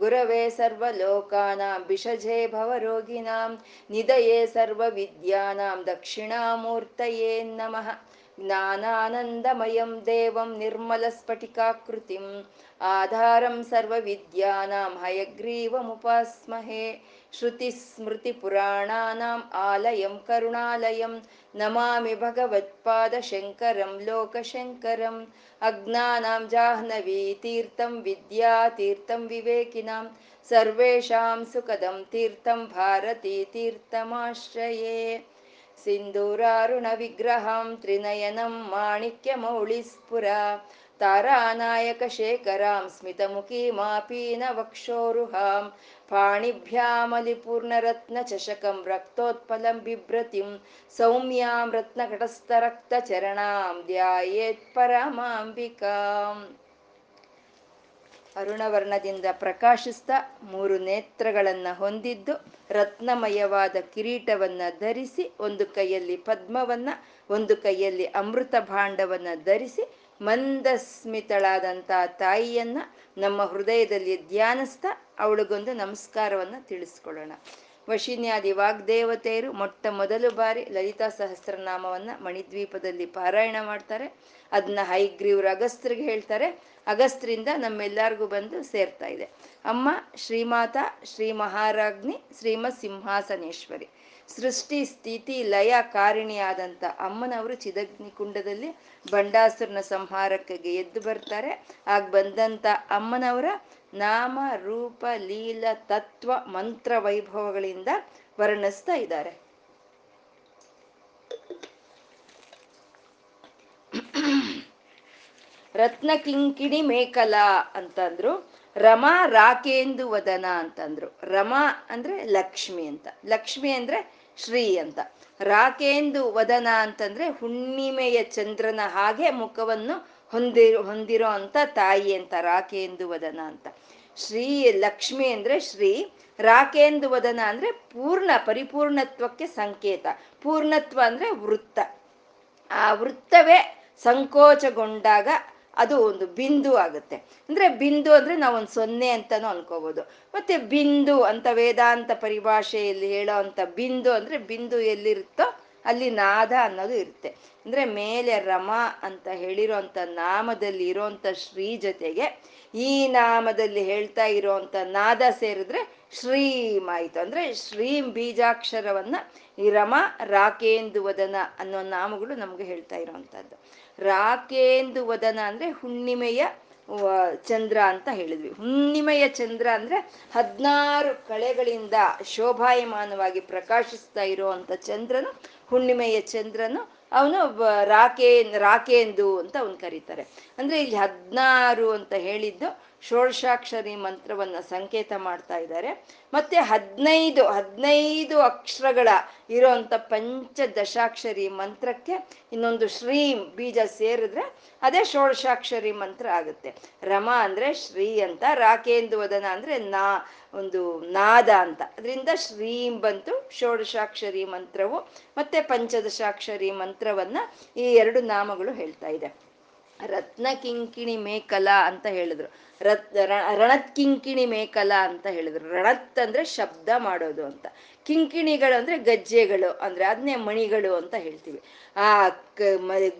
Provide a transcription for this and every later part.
ಗುರವೇ ಸರ್ವಲೋಕಾನಾಂ ಭಿಷಜೇ ಭವರೋಗಿಣಾಂ ನಿಧಯೇ ಸರ್ವವಿದ್ಯಾನಾಂ ದಕ್ಷಿಣಾಮೂರ್ತಯೇ ನಮಃ ज्ञानानन्दमयं देवं निर्मलस्फटिकाकृतिम् आधारं सर्वविद्यानां हयग्रीवमुपास्महे श्रुतिस्मृतिपुराणानाम् आलयं करुणालयं नमामि भगवत्पादशङ्करं लोकशङ्करम् अज्ञानां जाह्नवीतीर्थं विद्यातीर्थं विवेकिनां सर्वेषां सुखदं तीर्थं भारतीतीर्थमाश्रये सिन्दूरारुणविग्रहं त्रिनयनं माणिक्यमौळिस्फुरा तारानायकशेखरां स्मितमुखीमापीनवक्षोरुहां पाणिभ्यामलिपूर्णरत्नचषकं रक्तोत्पलं बिभ्रतिं सौम्यां रत्नघटस्थरक्तचरणां ध्यायेत् ಪರಮಾಂಬಿಕಾಂ ಅರುಣವರ್ಣದಿಂದ ಪ್ರಕಾಶಿಸ್ತಾ ಮೂರು ನೇತ್ರಗಳನ್ನ ಹೊಂದಿದ್ದು ರತ್ನಮಯವಾದ ಕಿರೀಟವನ್ನ ಧರಿಸಿ ಒಂದು ಕೈಯಲ್ಲಿ ಪದ್ಮವನ್ನ ಒಂದು ಕೈಯಲ್ಲಿ ಅಮೃತ ಭಾಂಡವನ್ನ ಧರಿಸಿ ಮಂದಸ್ಮಿತಳಾದಂಥ ತಾಯಿಯನ್ನ ನಮ್ಮ ಹೃದಯದಲ್ಲಿ ಧ್ಯಾನಿಸ್ತಾ ಅವಳಿಗೊಂದು ನಮಸ್ಕಾರವನ್ನ ತಿಳಿಸ್ಕೊಳ್ಳೋಣ. ವಶಿನ್ಯಾದಿ ವಾಗ್ದೇವತೆಯರು ಮೊಟ್ಟ ಮೊದಲು ಬಾರಿ ಲಲಿತಾ ಸಹಸ್ರನಾಮವನ್ನ ಮಣಿದ್ವೀಪದಲ್ಲಿ ಪಾರಾಯಣ ಮಾಡ್ತಾರೆ. ಅದನ್ನ ಹೈಗ್ರೀವ್ರು ಅಗಸ್ತ್ರಿಗೆ ಹೇಳ್ತಾರೆ. ಅಗಸ್ತ್ರಿಂದ ನಮ್ಮೆಲ್ಲರಿಗೂ ಬಂದು ಸೇರ್ತಾ ಇದೆ. ಅಮ್ಮ, ಶ್ರೀಮಾತ ಶ್ರೀ ಮಹಾರಾಜ್ಞಿ ಶ್ರೀಮತ್ ಸಿಂಹಾಸನೇಶ್ವರಿ ಸೃಷ್ಟಿ, ಸ್ಥಿತಿ, ಲಯ ಕಾರಿಣಿಯಾದಂಥ ಅಮ್ಮನವರು ಚಿದಗ್ನಿ ಕುಂಡದಲ್ಲಿ ಬಂಡಾಸುರನ ಸಂಹಾರಕ್ಕೆ ಎದ್ದು ಬರ್ತಾರೆ. ಆಗ ಬಂದಂಥ ಅಮ್ಮನವರ ನಾಮ, ರೂಪ, ಲೀಲ, ತತ್ವ, ಮಂತ್ರ ವೈಭವಗಳಿಂದ ವರ್ಣಿಸ್ತಾ ಇದ್ದಾರೆ. ರತ್ನ ಕಿಂಕಿಣಿ ಮೇಕಲಾ ಅಂತಂದ್ರು, ರಮಾ ರಾಕೇಂದು ವದನ ಅಂತಂದ್ರು. ರಮಾ ಅಂದ್ರೆ ಲಕ್ಷ್ಮಿ ಅಂತ. ಲಕ್ಷ್ಮಿ ಅಂದ್ರೆ ಶ್ರೀ ಅಂತ. ರಾಕೇಂದು ವದನ ಅಂತಂದ್ರೆ ಹುಣ್ಣಿಮೆಯ ಚಂದ್ರನ ಹಾಗೆ ಮುಖವನ್ನು ಹೊಂದಿ, ಹೊಂದಿರೋ ಅಂತ ತಾಯಿ ಅಂತ ರಾಕೇಂದು ವದನ ಅಂತ. ಶ್ರೀ ಲಕ್ಷ್ಮಿ ಅಂದ್ರೆ ಶ್ರೀ ರಾಕೇಂದು ವದನ ಅಂದ್ರೆ ಪೂರ್ಣ, ಪರಿಪೂರ್ಣತ್ವಕ್ಕೆ ಸಂಕೇತ. ಪೂರ್ಣತ್ವ ಅಂದ್ರೆ ವೃತ್ತ. ಆ ವೃತ್ತವೇ ಸಂಕೋಚಗೊಂಡಾಗ ಅದು ಒಂದು ಬಿಂದು ಆಗುತ್ತೆ. ಅಂದ್ರೆ ಬಿಂದು ಅಂದ್ರೆ ನಾವೊಂದು ಸೊನ್ನೆ ಅಂತಾನು ಅನ್ಕೋಬಹುದು ಮತ್ತೆ ಬಿಂದು ಅಂತ ವೇದಾಂತ ಪರಿಭಾಷೆಯಲ್ಲಿ ಹೇಳೋ ಅಂತ ಬಿಂದು ಅಂದ್ರೆ ಬಿಂದು ಎಲ್ಲಿರುತ್ತೋ ಅಲ್ಲಿ ನಾದ ಅನ್ನೋದು ಇರುತ್ತೆ. ಅಂದ್ರೆ ಮೇಲೆ ರಮ ಅಂತ ಹೇಳಿರೋಂತ ನಾಮದಲ್ಲಿ ಇರೋಂತ ಶ್ರೀ ಜೊತೆಗೆ ಈ ನಾಮದಲ್ಲಿ ಹೇಳ್ತಾ ಇರೋಂಥ ನಾದ ಸೇರಿದ್ರೆ ಶ್ರೀಮ್ ಆಯ್ತು ಅಂದ್ರೆ ಶ್ರೀಂ ಬೀಜಾಕ್ಷರವನ್ನ ಈ ರಮ ರಾಕೇಂದು ವದನ ಅನ್ನೋ ನಾಮಗಳು ನಮ್ಗೆ ಹೇಳ್ತಾ ಇರೋವಂಥದ್ದು. ರಾಕೇಂದು ವದನ ಅಂದ್ರೆ ಹುಣ್ಣಿಮೆಯ ಚಂದ್ರ ಅಂತ ಹೇಳಿದ್ವಿ. ಹುಣ್ಣಿಮೆಯ ಚಂದ್ರ ಅಂದ್ರೆ ಹದಿನಾರು ಕಳೆಗಳಿಂದ ಶೋಭಾಯಮಾನವಾಗಿ ಪ್ರಕಾಶಿಸ್ತಾ ಇರುವಂತ ಚಂದ್ರನು ಹುಣ್ಣಿಮೆಯ ಚಂದ್ರನು ಅವನು ರಾಕೆ, ರಾಕೇಂದು ಅಂತ ಅವನು ಕರೀತಾರೆ. ಅಂದ್ರೆ ಇಲ್ಲಿ ಹದಿನಾರು ಅಂತ ಹೇಳಿದ್ದು ಷೋಡಶಾಕ್ಷರಿ ಮಂತ್ರವನ್ನ ಸಂಕೇತ ಮಾಡ್ತಾ ಇದ್ದಾರೆ. ಮತ್ತೆ ಹದಿನೈದು ಹದಿನೈದು ಅಕ್ಷರಗಳ ಇರೋಂಥ ಪಂಚದಶಾಕ್ಷರಿ ಮಂತ್ರಕ್ಕೆ ಇನ್ನೊಂದು ಶ್ರೀಂ ಬೀಜ ಸೇರಿದ್ರೆ ಅದೇ ಷೋಡಶಾಕ್ಷರಿ ಮಂತ್ರ ಆಗುತ್ತೆ. ರಮ ಅಂದ್ರೆ ಶ್ರೀ ಅಂತ, ರಾಕೇಂದು ವದನ ಅಂದ್ರೆ ನಾ ಒಂದು ನಾದ ಅಂತ. ಅದರಿಂದ ಶ್ರೀಂ ಬಂತು. ಷೋಡಶಾಕ್ಷರಿ ಮಂತ್ರವು ಮತ್ತೆ ಪಂಚದಶಾಕ್ಷರಿ ಮಂತ್ರವನ್ನ ಈ ಎರಡು ನಾಮಗಳು ಹೇಳ್ತಾ ಇದೆ. ರತ್ನ ಕಿಂಕಿಣಿ ಮೇಕಲ ಅಂತ ಹೇಳಿದ್ರು. ರತ್ ರಣತ್ ಕಿಂಕಿಣಿ ಮೇಕಲ ಅಂತ ಹೇಳಿದ್ರು. ರಣತ್ ಅಂದ್ರೆ ಶಬ್ದ ಮಾಡೋದು ಅಂತ. ಕಿಂಕಿಣಿಗಳು ಅಂದ್ರೆ ಗಜ್ಜೆಗಳು ಅಂದ್ರೆ ಅದನ್ನೇ ಮಣಿಗಳು ಅಂತ ಹೇಳ್ತೀವಿ. ಆ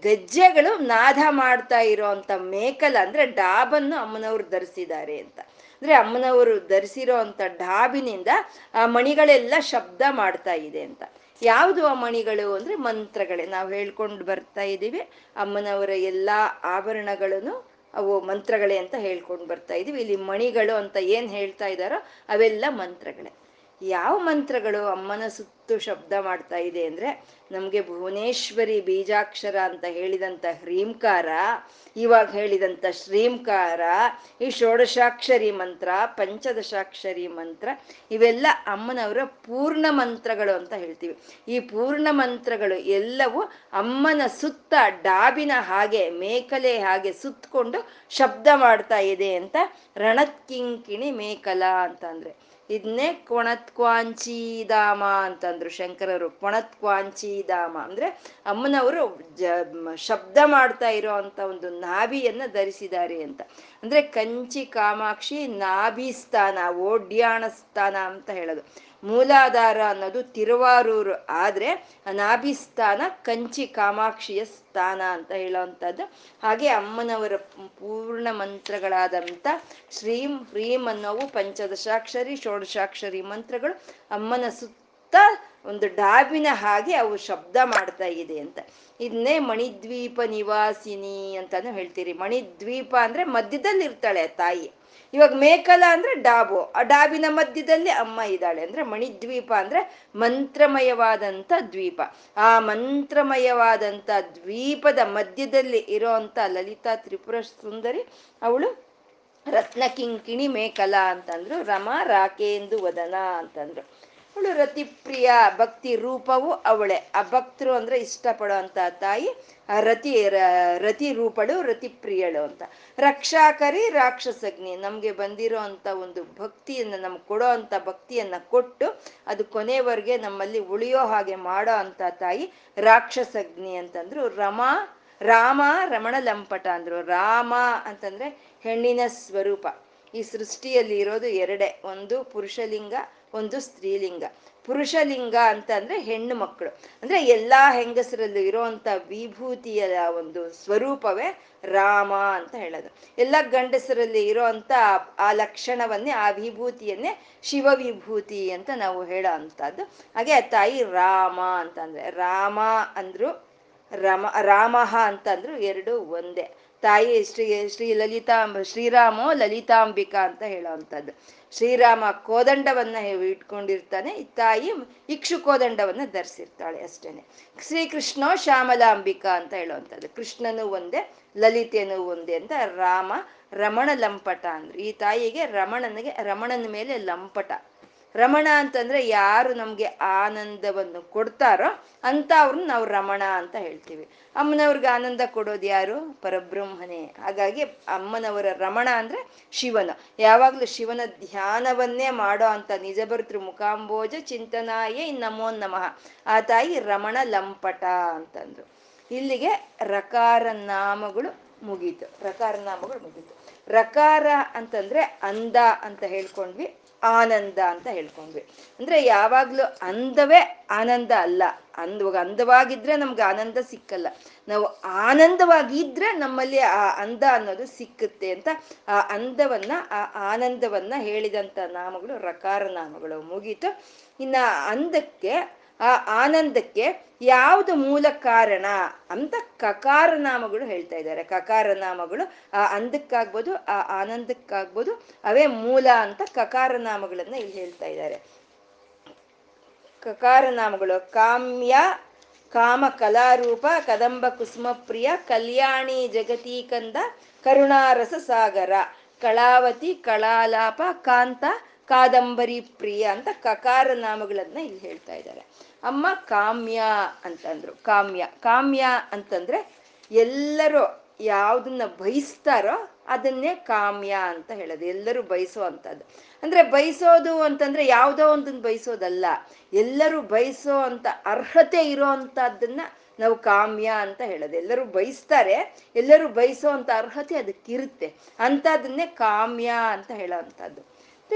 ಗಜ್ಜೆಗಳು ನಾದ ಮಾಡ್ತಾ ಇರೋಂಥ ಮೇಕಲ ಅಂದ್ರೆ ಡಾಬನ್ನು ಅಮ್ಮನವ್ರು ಧರಿಸಿದ್ದಾರೆ ಅಂತ. ಅಂದ್ರೆ ಅಮ್ಮನವರು ಧರಿಸಿರೋ ಅಂತ ಡಾಬಿನಿಂದ ಆ ಮಣಿಗಳೆಲ್ಲ ಶಬ್ದ ಮಾಡ್ತಾ ಇದೆ ಅಂತ. ಯಾವುದು ಆ ಮಣಿಗಳು ಅಂದ್ರೆ ಮಂತ್ರಗಳೇ. ನಾವು ಹೇಳ್ಕೊಂಡು ಬರ್ತಾ ಇದ್ದೀವಿ. ಅಮ್ಮನವರ ಎಲ್ಲಾ ಆಭರಣಗಳನ್ನು ಅವು ಮಂತ್ರಗಳೇ ಅಂತ ಹೇಳ್ಕೊಂಡು ಬರ್ತಾ ಇದೀವಿ ಇಲ್ಲಿ ಮಣಿಗಳು ಅಂತ ಏನ್ ಹೇಳ್ತಾ ಇದ್ದಾರೋ ಅವೆಲ್ಲ ಮಂತ್ರಗಳೇ. ಯಾವ ಮಂತ್ರಗಳು? ಅಮ್ಮನ ಸುತ್ತ ಯಾವತ್ತು ಶಬ್ದ ಮಾಡ್ತಾ ಇದೆ ಅಂದ್ರೆ ನಮ್ಗೆ ಭುವನೇಶ್ವರಿ ಬೀಜಾಕ್ಷರ ಅಂತ ಹೇಳಿದಂತ ಹ್ರೀಂಕಾರ, ಇವಾಗ ಹೇಳಿದಂತ ಶ್ರೀಂಕಾರ, ಈ ಷೋಡಶಾಕ್ಷರಿ ಮಂತ್ರ, ಪಂಚದಶಾಕ್ಷರಿ ಮಂತ್ರ, ಇವೆಲ್ಲ ಅಮ್ಮನವರ ಪೂರ್ಣ ಮಂತ್ರಗಳು ಅಂತ ಹೇಳ್ತೀವಿ. ಈ ಪೂರ್ಣ ಮಂತ್ರಗಳು ಎಲ್ಲವೂ ಅಮ್ಮನ ಸುತ್ತ ಡಾಬಿನ ಹಾಗೆ, ಮೇಕಲೆ ಹಾಗೆ ಸುತ್ತಕೊಂಡು ಶಬ್ದ ಮಾಡ್ತಾ ಇದೆ ಅಂತ ರಣತ್ಕಿಂಕಿಣಿ ಮೇಕಲ ಅಂತ ಅಂದ್ರೆ. ಇದನ್ನೇ ಕೊಣತ್ಕ್ವಾಂಚೀಧಾಮ ಅಂತಂದ್ರು ಶಂಕರರು. ಕೊಣತ್ಕ್ವಾಂಚೀಧಾಮ ಅಂದ್ರೆ ಅಮ್ಮನವರು ಜ ಶಬ್ದ ಮಾಡ್ತಾ ಇರೋ ಅಂತ ಒಂದು ನಾಭಿಯನ್ನ ಧರಿಸಿದ್ದಾರೆ ಅಂತ. ಅಂದ್ರೆ ಕಂಚಿ ಕಾಮಾಕ್ಷಿ ನಾಭಿ ಸ್ಥಾನ ಓಡ್ಯಾಣ ಸ್ಥಾನ ಅಂತ ಹೇಳೋದು. ಮೂಲಾಧಾರ ಅನ್ನೋದು ತಿರುವಾರೂರು. ಆದ್ರೆ ನಾಭಿಸ್ಥಾನ ಕಂಚಿ ಕಾಮಾಕ್ಷಿಯ ಸ್ಥಾನ ಅಂತ ಹೇಳೋವಂಥದ್ದು. ಹಾಗೆ ಅಮ್ಮನವರ ಪೂರ್ಣ ಮಂತ್ರಗಳಾದಂಥ ಶ್ರೀಂ ಹ್ರೀಂ ಅನ್ನೋವು ಪಂಚದಶಾಕ್ಷರಿ, ಷೋಡಶಾಕ್ಷರಿ ಮಂತ್ರಗಳು ಅಮ್ಮನ ಸುತ್ತ ಒಂದು ಡಾಬಿನ ಹಾಗೆ ಅವು ಶಬ್ದ ಮಾಡ್ತಾ ಇದೆ ಅಂತ. ಇದನ್ನೇ ಮಣಿದ್ವೀಪ ನಿವಾಸಿನಿ ಅಂತಾನು ಹೇಳ್ತೀರಿ. ಮಣಿದ್ವೀಪ ಅಂದ್ರೆ ಮಧ್ಯದಲ್ಲಿ ಇರ್ತಾಳೆ ತಾಯಿ. ಇವಾಗ ಮೇಕಲ ಅಂದ್ರೆ ಡಾಬು. ಆ ಡಾಬಿನ ಮಧ್ಯದಲ್ಲಿ ಅಮ್ಮ ಇದ್ದಾಳೆ ಅಂದ್ರೆ ಮಣಿದ್ವೀಪ ಅಂದ್ರೆ ಮಂತ್ರಮಯವಾದಂಥ ದ್ವೀಪ. ಆ ಮಂತ್ರಮಯವಾದಂಥ ದ್ವೀಪದ ಮಧ್ಯದಲ್ಲಿ ಇರೋಂಥ ಲಲಿತಾ ತ್ರಿಪುರ ಸುಂದರಿ, ಅವಳು ರತ್ನ ಕಿಂಕಿಣಿ ಮೇಕಲ ಅಂತಂದ್ರು, ರಮ ರಾಕೇಂದು ವದನ ಅಂತಂದ್ರು. ಅವಳು ರತಿಪ್ರಿಯ ಭಕ್ತಿ ರೂಪವು ಅವಳೆ. ಆ ಭಕ್ತರು ಅಂದ್ರೆ ಇಷ್ಟಪಡುವಂತ ತಾಯಿ, ಆ ರತಿ ರತಿ ರೂಪಳು, ರತಿಪ್ರಿಯಳು ಅಂತ. ರಕ್ಷಾಕರಿ ರಾಕ್ಷಸಗ್ನಿ ನಮ್ಗೆ ಬಂದಿರೋ ಅಂತ ಒಂದು ಭಕ್ತಿಯನ್ನ, ನಮ್ಗೆ ಕೊಡೋ ಅಂತ ಭಕ್ತಿಯನ್ನ ಕೊಟ್ಟು ಅದು ಕೊನೆವರೆಗೆ ನಮ್ಮಲ್ಲಿ ಉಳಿಯೋ ಹಾಗೆ ಮಾಡೋ ಅಂತ ತಾಯಿ ರಾಕ್ಷಸಗ್ನಿ ಅಂತಂದ್ರು. ರಮಾ, ರಾಮ ರಮಣ ಲಂಪಟ ಅಂದ್ರು. ರಾಮ ಅಂತಂದ್ರೆ ಹೆಣ್ಣಿನ ಸ್ವರೂಪ. ಈ ಸೃಷ್ಟಿಯಲ್ಲಿ ಇರೋದು ಎರಡೇ. ಒಂದು ಪುರುಷಲಿಂಗ ಒಂದು ಸ್ತ್ರೀಲಿಂಗ. ಪುರುಷಲಿಂಗ ಅಂತ ಅಂದ್ರೆ ಹೆಣ್ಣು ಮಕ್ಕಳು. ಅಂದ್ರೆ ಎಲ್ಲಾ ಹೆಂಗಸರಲ್ಲೂ ಇರುವಂತ ವಿಭೂತಿಯ ಒಂದು ಸ್ವರೂಪವೇ ರಾಮ ಅಂತ ಹೇಳೋದು. ಎಲ್ಲ ಗಂಡಸರಲ್ಲಿ ಇರೋಂಥ ಆ ಲಕ್ಷಣವನ್ನೇ, ಆ ವಿಭೂತಿಯನ್ನೇ ಶಿವ ವಿಭೂತಿ ಅಂತ ನಾವು ಹೇಳೋ ಅಂಥದ್ದು. ಹಾಗೆ ತಾಯಿ ರಾಮ ಅಂತಂದ್ರೆ, ರಾಮ ಅಂದ್ರು ರಮ ರಾಮಹ ಅಂತಂದ್ರು ಎರಡು ಒಂದೇ. ತಾಯಿ ಶ್ರೀ ಶ್ರೀ ಲಲಿತಾಂಬ ಶ್ರೀರಾಮೋ ಲಲಿತಾಂಬಿಕಾ ಅಂತ ಹೇಳೋವಂಥದ್ದು. ಶ್ರೀರಾಮ ಕೋದಂಡವನ್ನ ಇಟ್ಕೊಂಡಿರ್ತಾನೆ. ತಾಯಿ ಇಕ್ಷು ಕೋದಂಡವನ್ನ ಧರಿಸಿರ್ತಾಳೆ ಅಷ್ಟೇನೆ. ಶ್ರೀಕೃಷ್ಣೋ ಶ್ಯಾಮಲಾಂಬಿಕಾ ಅಂತ ಹೇಳುವಂಥದ್ದು. ಕೃಷ್ಣನು ಒಂದೇ ಲಲಿತೆನೂ ಒಂದೇ ಅಂತ ರಾಮ ರಮಣ ಲಂಪಟ ಅಂದ್ರು. ಈ ತಾಯಿಗೆ ರಮಣನಿಗೆ, ರಮಣನ ಮೇಲೆ ಲಂಪಟ. ರಮಣ ಅಂತಂದ್ರೆ ಯಾರು ನಮ್ಗೆ ಆನಂದವನ್ನು ಕೊಡ್ತಾರೋ ಅಂತ ಅವ್ರನ್ನ ನಾವು ರಮಣ ಅಂತ ಹೇಳ್ತೀವಿ. ಅಮ್ಮನವ್ರಿಗೆ ಆನಂದ ಕೊಡೋದು ಯಾರು? ಪರಬ್ರಹ್ಮನೇ. ಹಾಗಾಗಿ ಅಮ್ಮನವರ ರಮಣ ಅಂದ್ರೆ ಶಿವನ. ಯಾವಾಗ್ಲೂ ಶಿವನ ಧ್ಯಾನವನ್ನೇ ಮಾಡೋ ಅಂತ ನಿಜಭರ್ತೃ ಮುಖಾಂಬೋಜ ಚಿಂತನಾಯೇ ನಮೋ ನಮಃ. ಆ ತಾಯಿ ರಮಣ ಲಂಪಟ ಅಂತಂದ್ರು. ಇಲ್ಲಿಗೆ ರಕಾರ ನಾಮಗಳು ಮುಗೀತು. ರಕಾರ ನಾಮಗಳು ಮುಗೀತು. ರಕಾರ ಅಂತಂದ್ರೆ ಅಂದ ಅಂತ ಹೇಳ್ಕೊಂಡ್ವಿ, ಆನಂದ ಅಂತ ಹೇಳ್ಕೊಂಡ್ವಿ. ಅಂದ್ರೆ ಯಾವಾಗ್ಲೂ ಅಂದವೇ ಆನಂದ ಅಲ್ಲ. ಅಂದವಾಗ ಅಂದವಾಗಿದ್ರೆ ನಮ್ಗೆ ಆನಂದ ಸಿಕ್ಕಲ್ಲ. ನಾವು ಆನಂದವಾಗಿದ್ರೆ ನಮ್ಮಲ್ಲಿ ಆ ಅಂದ ಅನ್ನೋದು ಸಿಕ್ಕುತ್ತೆ ಅಂತ ಆ ಅಂದವನ್ನ, ಆ ಆನಂದವನ್ನ ಹೇಳಿದಂತ ನಾಮಗಳು ರಕಾರ ನಾಮಗಳು ಮುಗೀತು. ಇನ್ನ ಅಂದಕ್ಕೆ ಆ ಆನಂದಕ್ಕೆ ಯಾವುದು ಮೂಲ ಕಾರಣ ಅಂತ ಕಕಾರ ನಾಮಗಳು ಹೇಳ್ತಾ ಇದ್ದಾರೆ. ಕಕಾರ ನಾಮಗಳು ಆ ಅಂದಕ್ಕಾಗ್ಬೋದು, ಆ ಆನಂದಕ್ಕಾಗ್ಬೋದು, ಅವೇ ಮೂಲ ಅಂತ ಕಕಾರ ನಾಮಗಳನ್ನ ಇಲ್ಲಿ ಹೇಳ್ತಾ ಇದ್ದಾರೆ. ಕಕಾರ ನಾಮಗಳು ಕಾಮ್ಯ, ಕಾಮ ಕಲಾರೂಪ, ಕದಂಬ ಕುಸುಮ ಪ್ರಿಯ ಕಲ್ಯಾಣಿ ಜಗತೀಕಂದ, ಕರುಣಾರಸ ಸಾಗರ, ಕಳಾವತಿ ಕಳಾಲಾಪ, ಕಾಂತ, ಕಾದಂಬರಿ ಪ್ರಿಯ ಅಂತ ಕಕಾರ ನಾಮಗಳನ್ನ ಇಲ್ಲಿ ಹೇಳ್ತಾ ಇದ್ದಾರೆ. ಅಮ್ಮ ಕಾಮ್ಯ ಅಂತಂದ್ರು. ಕಾಮ್ಯ. ಕಾಮ್ಯ ಅಂತಂದ್ರೆ ಎಲ್ಲರೂ ಯಾವ್ದನ್ನ ಬಯಸ್ತಾರೋ ಅದನ್ನೇ ಕಾಮ್ಯ ಅಂತ ಹೇಳೋದು. ಎಲ್ಲರೂ ಬಯಸುವಂಥದ್ದು ಅಂದ್ರೆ ಬಯಸೋದು ಅಂತಂದ್ರೆ ಯಾವುದೋ ಒಂದನ್ನು ಬಯಸೋದಲ್ಲ. ಎಲ್ಲರೂ ಬಯಸೋ ಅಂತ ಅರ್ಹತೆ ಇರೋ ಅಂತದನ್ನ ನಾವು ಕಾಮ್ಯ ಅಂತ ಹೇಳೋದು. ಎಲ್ಲರೂ ಬಯಸ್ತಾರೆ, ಎಲ್ಲರೂ ಬಯಸೋ ಅಂತ ಅರ್ಹತೆ ಅದಕ್ಕಿರುತ್ತೆ. ಅಂತದನ್ನೇ ಕಾಮ್ಯ ಅಂತ ಹೇಳೋ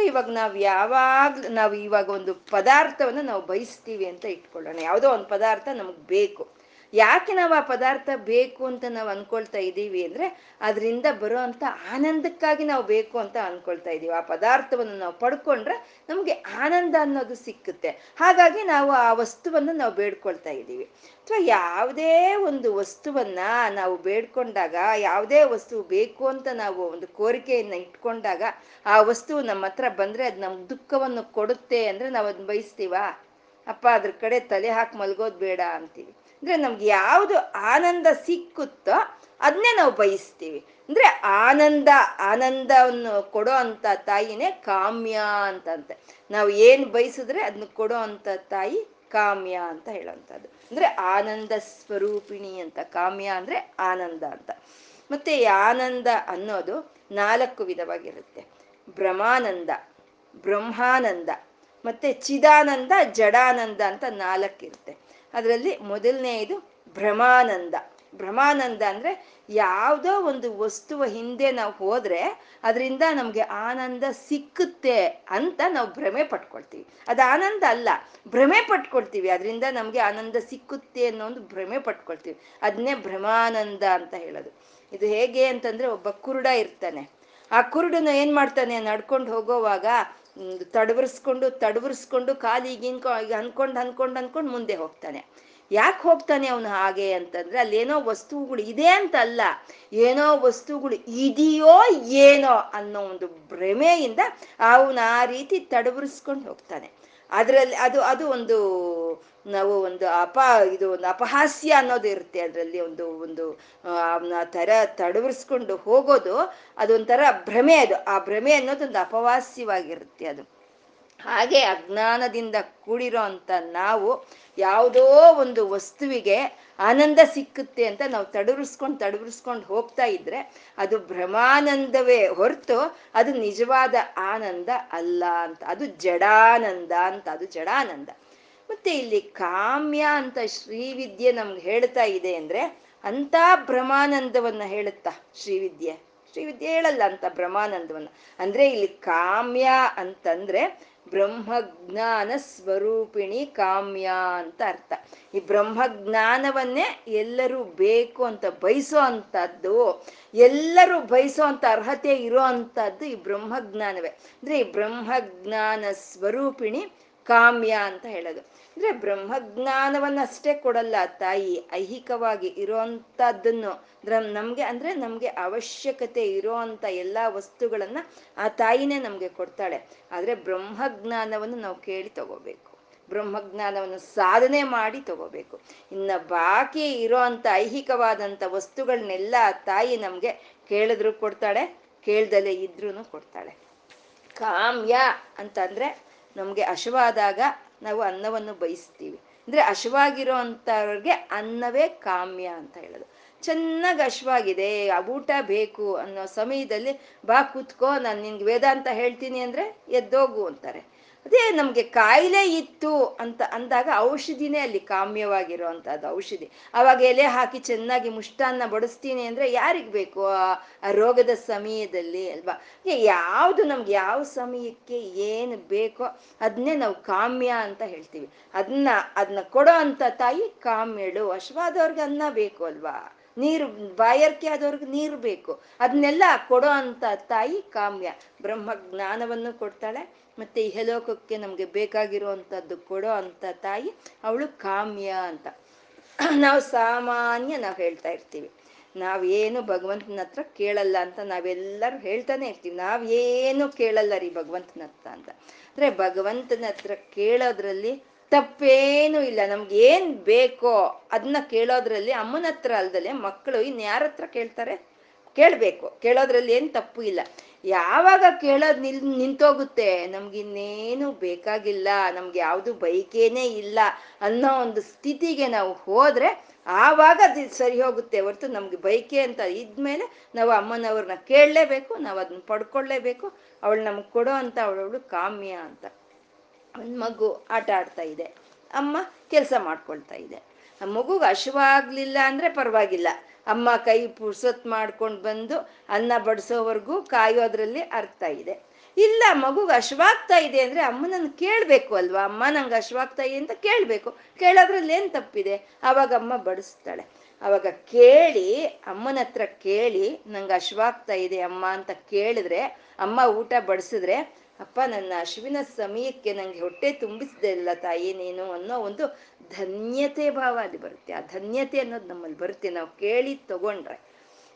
ಇವಾಗ ನಾವು ಯಾವಾಗ್, ನಾವು ಇವಾಗ ಒಂದು ಪದಾರ್ಥವನ್ನು ನಾವು ಬಯಸ್ತೀವಿ ಅಂತ ಇಟ್ಕೊಳ್ಳೋಣ. ಯಾವುದೋ ಒಂದು ಪದಾರ್ಥ ನಮಗೆ ಬೇಕು. ಯಾಕೆ ನಾವು ಆ ಪದಾರ್ಥ ಬೇಕು ಅಂತ ನಾವು ಅನ್ಕೊಳ್ತಾ ಇದ್ದೀವಿ ಅಂದ್ರೆ ಅದರಿಂದ ಬರೋ ಅಂತ ಆನಂದಕ್ಕಾಗಿ ನಾವು ಬೇಕು ಅಂತ ಅನ್ಕೊಳ್ತಾ ಇದ್ದೀವಿ ಆ ಪದಾರ್ಥವನ್ನು ನಾವು ಪಡ್ಕೊಂಡ್ರೆ ನಮಗೆ ಆನಂದ ಅನ್ನೋದು ಸಿಕ್ಕುತ್ತೆ. ಹಾಗಾಗಿ ನಾವು ಆ ವಸ್ತುವನ್ನು ನಾವು ಬೇಡ್ಕೊಳ್ತಾ ಇದ್ದೀವಿ ಅಥವಾ ಯಾವುದೇ ಒಂದು ವಸ್ತುವನ್ನ ನಾವು ಬೇಡ್ಕೊಂಡಾಗ, ಯಾವುದೇ ವಸ್ತು ಬೇಕು ಅಂತ ನಾವು ಒಂದು ಕೋರಿಕೆಯನ್ನ ಇಟ್ಕೊಂಡಾಗ ಆ ವಸ್ತು ನಮ್ಮ ಹತ್ರ ಬಂದ್ರೆ ಅದು ನಮ್ಗೆ ದುಃಖವನ್ನು ಕೊಡುತ್ತೆ ಅಂದ್ರೆ ನಾವು ಅದನ್ನ ಬಯಸ್ತೀವಾ? ಅಪ್ಪ ಅದ್ರ ಕಡೆ ತಲೆ ಹಾಕಿ ಮಲಗೋದು ಬೇಡ ಅಂತೀವಿ. ಅಂದ್ರೆ ನಮ್ಗೆ ಯಾವುದು ಆನಂದ ಸಿಕ್ಕುತ್ತೋ ಅದನ್ನೇ ನಾವು ಬಯಸ್ತೀವಿ. ಅಂದ್ರೆ ಆನಂದ, ಆನಂದವನ್ನು ಕೊಡೋ ಅಂತ ತಾಯಿನೇ ಕಾಮ್ಯ ಅಂತಂತೆ. ನಾವು ಏನು ಬಯಸಿದ್ರೆ ಅದನ್ನ ಕೊಡೋ ಅಂತ ತಾಯಿ ಕಾಮ್ಯ ಅಂತ ಹೇಳೋವಂಥದ್ದು ಅಂದ್ರೆ ಆನಂದ ಸ್ವರೂಪಿಣಿ ಅಂತ, ಕಾಮ್ಯ ಅಂದ್ರೆ ಆನಂದ ಅಂತ. ಮತ್ತೆ ಆನಂದ ಅನ್ನೋದು ನಾಲ್ಕು ವಿಧವಾಗಿರುತ್ತೆ. ಭ್ರಮಾನಂದ ಬ್ರಹ್ಮಾನಂದ, ಮತ್ತೆ ಚಿದಾನಂದ, ಜಡಾನಂದ ಅಂತ ನಾಲ್ಕಿರುತ್ತೆ. ಅದರಲ್ಲಿ ಮೊದಲನೆಯದು ಭ್ರಮಾನಂದ ಭ್ರಮಾನಂದ ಅಂದ್ರೆ ಯಾವುದೋ ಒಂದು ವಸ್ತುವ ಹಿಂದೆ ನಾವು ಹೋದರೆ ಅದರಿಂದ ನಮಗೆ ಆನಂದ ಸಿಕ್ಕುತ್ತೆ ಅಂತ ನಾವು ಭ್ರಮೆ ಪಟ್ಕೊಳ್ತೀವಿ. ಅದು ಆನಂದ ಅಲ್ಲ, ಭ್ರಮೆ ಪಟ್ಕೊಳ್ತೀವಿ. ಅದರಿಂದ ನಮಗೆ ಆನಂದ ಸಿಕ್ಕುತ್ತೆ ಅನ್ನೋ ಒಂದು ಭ್ರಮೆ ಪಟ್ಕೊಳ್ತೀವಿ. ಅದನ್ನೇ ಭ್ರಮಾನಂದ ಅಂತ ಹೇಳೋದು. ಇದು ಹೇಗೆ ಅಂತಂದ್ರೆ ಒಬ್ಬ ಕುರುಡ ಇರ್ತಾನೆ. ಆ ಕುರುಡನ ಏನು ಮಾಡ್ತಾನೆ? ನಡ್ಕೊಂಡು ಹೋಗೋವಾಗ ತಡವರ್ಸ್ಕೊಂಡು ತಡವರ್ಸ್ಕೊಂಡು ಕಾಲಿಗಿನ್ಕೊ ಅನ್ಕೊಂಡು ಅನ್ಕೊಂಡು ಅನ್ಕೊಂಡು ಮುಂದೆ ಹೋಗ್ತಾನೆ. ಯಾಕೆ ಹೋಗ್ತಾನೆ ಅವನು ಹಾಗೆ ಅಂತಂದ್ರೆ ಅಲ್ಲೇನೋ ವಸ್ತುಗಳು ಇದೆ ಅಂತ ಅಲ್ಲ ಏನೋ ವಸ್ತುಗಳು ಇದೆಯೋ ಏನೋ ಅನ್ನೋ ಒಂದು ಭ್ರಮೆಯಿಂದ ಅವನು ಆ ರೀತಿ ತಡವರಿಸ್ಕೊಂಡು ಹೋಗ್ತಾನೆ. ಅದರಲ್ಲಿ ಅದು ಅದು ಒಂದು, ನಾವು ಒಂದು ಅಪ, ಇದು ಒಂದು ಅಪಹಾಸ್ಯ ಅನ್ನೋದು ಇರುತ್ತೆ. ಅದರಲ್ಲಿ ಒಂದು ಒಂದು ತರ ತಡವರಿಸ್ಕೊಂಡು ಹೋಗೋದು ಅದೊಂಥರ ಭ್ರಮೆ ಅದು. ಆ ಭ್ರಮೆ ಅನ್ನೋದು ಒಂದು ಅಪವಾಸ್ಯವಾಗಿರುತ್ತೆ ಅದು. ಹಾಗೆ ಅಜ್ಞಾನದಿಂದ ಕೂಡಿರೋ ಅಂತ ನಾವು ಯಾವುದೋ ಒಂದು ವಸ್ತುವಿಗೆ ಆನಂದ ಸಿಕ್ಕುತ್ತೆ ಅಂತ ನಾವು ತಡವರಿಸ್ಕೊಂಡು ತಡವರಿಸ್ಕೊಂಡು ಹೋಗ್ತಾ ಇದ್ರೆ ಅದು ಭ್ರಮಾನಂದವೇ ಹೊರತು ಅದು ನಿಜವಾದ ಆನಂದ ಅಲ್ಲ ಅಂತ. ಅದು ಜಡಾನಂದ ಅಂತ. ಅದು ಜಡಾನಂದ. ಮತ್ತೆ ಇಲ್ಲಿ ಕಾಮ್ಯ ಅಂತ ಶ್ರೀವಿದ್ಯೆ ನಮ್ಗೆ ಹೇಳ್ತಾ ಇದೆ ಅಂದ್ರೆ ಅಂತ ಭ್ರಮಾನಂದವನ್ನ ಹೇಳುತ್ತಾ ಶ್ರೀವಿದ್ಯೆ? ಶ್ರೀವಿದ್ಯೆ ಹೇಳಲ್ಲ ಅಂತ ಭ್ರಮಾನಂದವನ್ನ ಅಂದ್ರೆ ಇಲ್ಲಿ ಕಾಮ್ಯ ಅಂತಂದ್ರೆ ಬ್ರಹ್ಮಜ್ಞಾನ ಸ್ವರೂಪಿಣಿ ಕಾಮ್ಯ ಅಂತ ಅರ್ಥ. ಈ ಬ್ರಹ್ಮಜ್ಞಾನವನ್ನೇ ಎಲ್ಲರೂ ಬೇಕು ಅಂತ ಬಯಸೋ ಅಂತದ್ದು ಎಲ್ಲರೂ ಬಯಸೋ ಅಂತ ಅರ್ಹತೆ ಇರೋ ಅಂಥದ್ದು ಈ ಬ್ರಹ್ಮಜ್ಞಾನವೇ. ಅಂದ್ರೆ ಈ ಬ್ರಹ್ಮಜ್ಞಾನ ಸ್ವರೂಪಿಣಿ ಕಾಮ್ಯ ಅಂತ ಹೇಳೋದು. ಅಂದ್ರೆ ಬ್ರಹ್ಮಜ್ಞಾನವನ್ನಷ್ಟೇ ಕೊಡಲ್ಲ ತಾಯಿ. ಐಹಿಕವಾಗಿ ಇರೋಂಥದ್ದನ್ನು ನಮ್ಗೆ ಅಂದ್ರೆ ನಮ್ಗೆ ಅವಶ್ಯಕತೆ ಇರೋ ಅಂತ ಎಲ್ಲಾ ವಸ್ತುಗಳನ್ನ ಆ ತಾಯಿನೇ ನಮ್ಗೆ ಕೊಡ್ತಾಳೆ. ಆದ್ರೆ ಬ್ರಹ್ಮಜ್ಞಾನವನ್ನು ನಾವು ಕೇಳಿ ತಗೋಬೇಕು. ಬ್ರಹ್ಮಜ್ಞಾನವನ್ನು ಸಾಧನೆ ಮಾಡಿ ತಗೋಬೇಕು. ಇನ್ನ ಬಾಕಿ ಇರೋ ಅಂತ ಐಹಿಕವಾದಂಥ ವಸ್ತುಗಳನ್ನೆಲ್ಲ ತಾಯಿ ನಮ್ಗೆ ಕೇಳಿದ್ರು ಕೊಡ್ತಾಳೆ, ಕೇಳ್ದಲೇ ಇದ್ರೂ ಕೊಡ್ತಾಳೆ. ಕಾಮ್ಯ ಅಂತಂದ್ರೆ ನಮ್ಗೆ ಹಶವಾದಾಗ ನಾವು ಅನ್ನವನ್ನು ಬಯಸ್ತೀವಿ. ಅಂದ್ರೆ ಹಶವಾಗಿರೋ ಅಂಥವ್ರಿಗೆ ಅನ್ನವೇ ಕಾಮ್ಯ ಅಂತ ಹೇಳೋದು. ಚೆನ್ನಾಗಿ ಹಶವಾಗಿದೆ ಊಟ ಬೇಕು ಅನ್ನೋ ಸಮಯದಲ್ಲಿ ಬಾ ಕೂತ್ಕೋ, ನಾನು ನಿನ್ಗೆ ವೇದಾಂತ ಹೇಳ್ತೀನಿ ಅಂದ್ರೆ ಎದ್ದೋಗು ಅಂತಾರೆ. ಅದೇ ನಮ್ಗೆ ಕಾಯಿಲೆ ಇತ್ತು ಅಂತ ಅಂದಾಗ ಔಷಧಿನೇ ಅಲ್ಲಿ ಕಾಮ್ಯವಾಗಿರುವಂಥದ್ದು ಔಷಧಿ. ಅವಾಗ ಎಲೆ ಹಾಕಿ ಚೆನ್ನಾಗಿ ಮುಷ್ಟಾನ್ನ ಬಡಿಸ್ತೀನಿ ಅಂದ್ರೆ ಯಾರಿಗ್ ಬೇಕು? ಆ ರೋಗದ ಸಮಯದಲ್ಲಿ ಅಲ್ವಾ? ಯಾವುದು ನಮ್ಗೆ ಯಾವ ಸಮಯಕ್ಕೆ ಏನು ಬೇಕೋ ಅದನ್ನೇ ನಾವು ಕಾಮ್ಯ ಅಂತ ಹೇಳ್ತೀವಿ. ಅದನ್ನ ಅದನ್ನ ಕೊಡೋ ಅಂತ ತಾಯಿ ಕಾಮ್ಯಳು ಅಶ್ವಾದವ್ರಿಗೆ ಅನ್ನ ಬೇಕು ಅಲ್ವಾ? ನೀರು, ಬಾಯರ್ಕೆ ಆದವ್ರಿಗೆ ನೀರು ಬೇಕು. ಅದನ್ನೆಲ್ಲ ಕೊಡೋ ಅಂತ ತಾಯಿ ಕಾಮ್ಯ. ಬ್ರಹ್ಮ ಜ್ಞಾನವನ್ನು ಕೊಡ್ತಾಳೆ. ಮತ್ತೆ ಇಹಲೋಕಕ್ಕೆ ನಮ್ಗೆ ಬೇಕಾಗಿರುವಂತದ್ದು ಕೊಡೋ ಅಂತ ತಾಯಿ ಅವಳು ಕಾಮ್ಯ ಅಂತ. ನಾವು ಸಾಮಾನ್ಯ ನಾವು ಹೇಳ್ತಾ ಇರ್ತೀವಿ. ನಾವೇನು ಭಗವಂತನ ಹತ್ರ ಕೇಳಲ್ಲ ಅಂತ ನಾವೆಲ್ಲರೂ ಹೇಳ್ತಾನೆ ಇರ್ತೀವಿ. ನಾವೇನು ಕೇಳಲ್ಲ ರೀ ಭಗವಂತನ ಹತ್ರ ಅಂತ. ಅಂದ್ರೆ ಭಗವಂತನ ಹತ್ರ ಕೇಳೋದ್ರಲ್ಲಿ ತಪ್ಪೇನು ಇಲ್ಲ. ನಮ್ಗೆ ಏನ್ ಬೇಕೋ ಅದನ್ನ ಕೇಳೋದ್ರಲ್ಲಿ ಅಮ್ಮನ ಹತ್ರ ಅಲ್ದಲೆ ಮಕ್ಕಳು ಇನ್ಯಾರ ಹತ್ರ ಕೇಳ್ತಾರೆ? ಕೇಳ್ಬೇಕು. ಕೇಳೋದ್ರಲ್ಲಿ ಏನು ತಪ್ಪು ಇಲ್ಲ. ಯಾವಾಗ ಕೇಳೋದು ನಿಲ್, ನಿಂತೋಗುತ್ತೆ. ನಮ್ಗಿನ್ನೇನು ಬೇಕಾಗಿಲ್ಲ. ನಮ್ಗೆ ಯಾವುದು ಬೈಕೇನೇ ಇಲ್ಲ ಅನ್ನೋ ಒಂದು ಸ್ಥಿತಿಗೆ ನಾವು ಹೋದ್ರೆ ಆವಾಗ ಅದು ಸರಿ ಹೋಗುತ್ತೆ. ಹೊರತು ನಮ್ಗೆ ಬೈಕೆ ಅಂತ ಇದ್ಮೇಲೆ ನಾವು ಅಮ್ಮನವ್ರನ್ನ ಕೇಳಲೇಬೇಕು. ನಾವು ಅದನ್ನ ಪಡ್ಕೊಳ್ಳೇಬೇಕು. ಅವಳು ನಮ್ಗೆ ಕೊಡೋ ಅಂತ ಅವಳವಳು ಕಾಮ್ಯ ಅಂತ. ಒಂದು ಮಗು ಆಟ ಆಡ್ತಾ ಇದೆ. ಅಮ್ಮ ಕೆಲಸ ಮಾಡ್ಕೊಳ್ತಾ ಇದೆ. ಆ ಮಗುಗೆ ಹಶುವಾಗ್ಲಿಲ್ಲ ಅಂದ್ರೆ ಪರವಾಗಿಲ್ಲ. ಅಮ್ಮ ಕೈ ಪುರ್ಸೊತ್ ಮಾಡ್ಕೊಂಡು ಬಂದು ಅನ್ನ ಬಡಿಸೋವರೆಗೂ ಕಾಯೋದ್ರಲ್ಲಿ ಅರ್ಥ ಇದೆ. ಇಲ್ಲ, ಮಗುಗೆ ಹಶವಾಗ್ತಾ ಇದೆ ಅಂದ್ರೆ ಅಮ್ಮನನ್ನು ಕೇಳಬೇಕು ಅಲ್ವಾ? ಅಮ್ಮ ನಂಗೆ ಹಶವಾಗ್ತಾ ಇದೆ ಅಂತ ಕೇಳಬೇಕು. ಕೇಳೋದ್ರಲ್ಲಿ ಏನು ತಪ್ಪಿದೆ? ಅವಾಗ ಅಮ್ಮ ಬಡಿಸ್ತಾಳೆ. ಅವಾಗ ಕೇಳಿ, ಅಮ್ಮನ ಹತ್ರ ಕೇಳಿ, ನಂಗೆ ಹಶವಾಗ್ತಾ ಇದೆ ಅಮ್ಮ ಅಂತ ಕೇಳಿದ್ರೆ, ಅಮ್ಮ ಊಟ ಬಡಿಸಿದ್ರೆ, ಅಪ್ಪ, ನನ್ನ ಹಶುವಿನ ಸಮಯಕ್ಕೆ ನಂಗೆ ಹೊಟ್ಟೆ ತುಂಬಿಸ್ದೆ ಇಲ್ಲ ತಾಯಿ ನೀನು ಅನ್ನೋ ಒಂದು ಧನ್ಯತೆ ಭಾವ ಅಲ್ಲಿ ಬರುತ್ತೆ. ಆ ಧನ್ಯತೆ ಅನ್ನೋದು ನಮ್ಮಲ್ಲಿ ಬರುತ್ತೆ. ನಾವು ಕೇಳಿ ತಗೊಂಡ್ರೆ.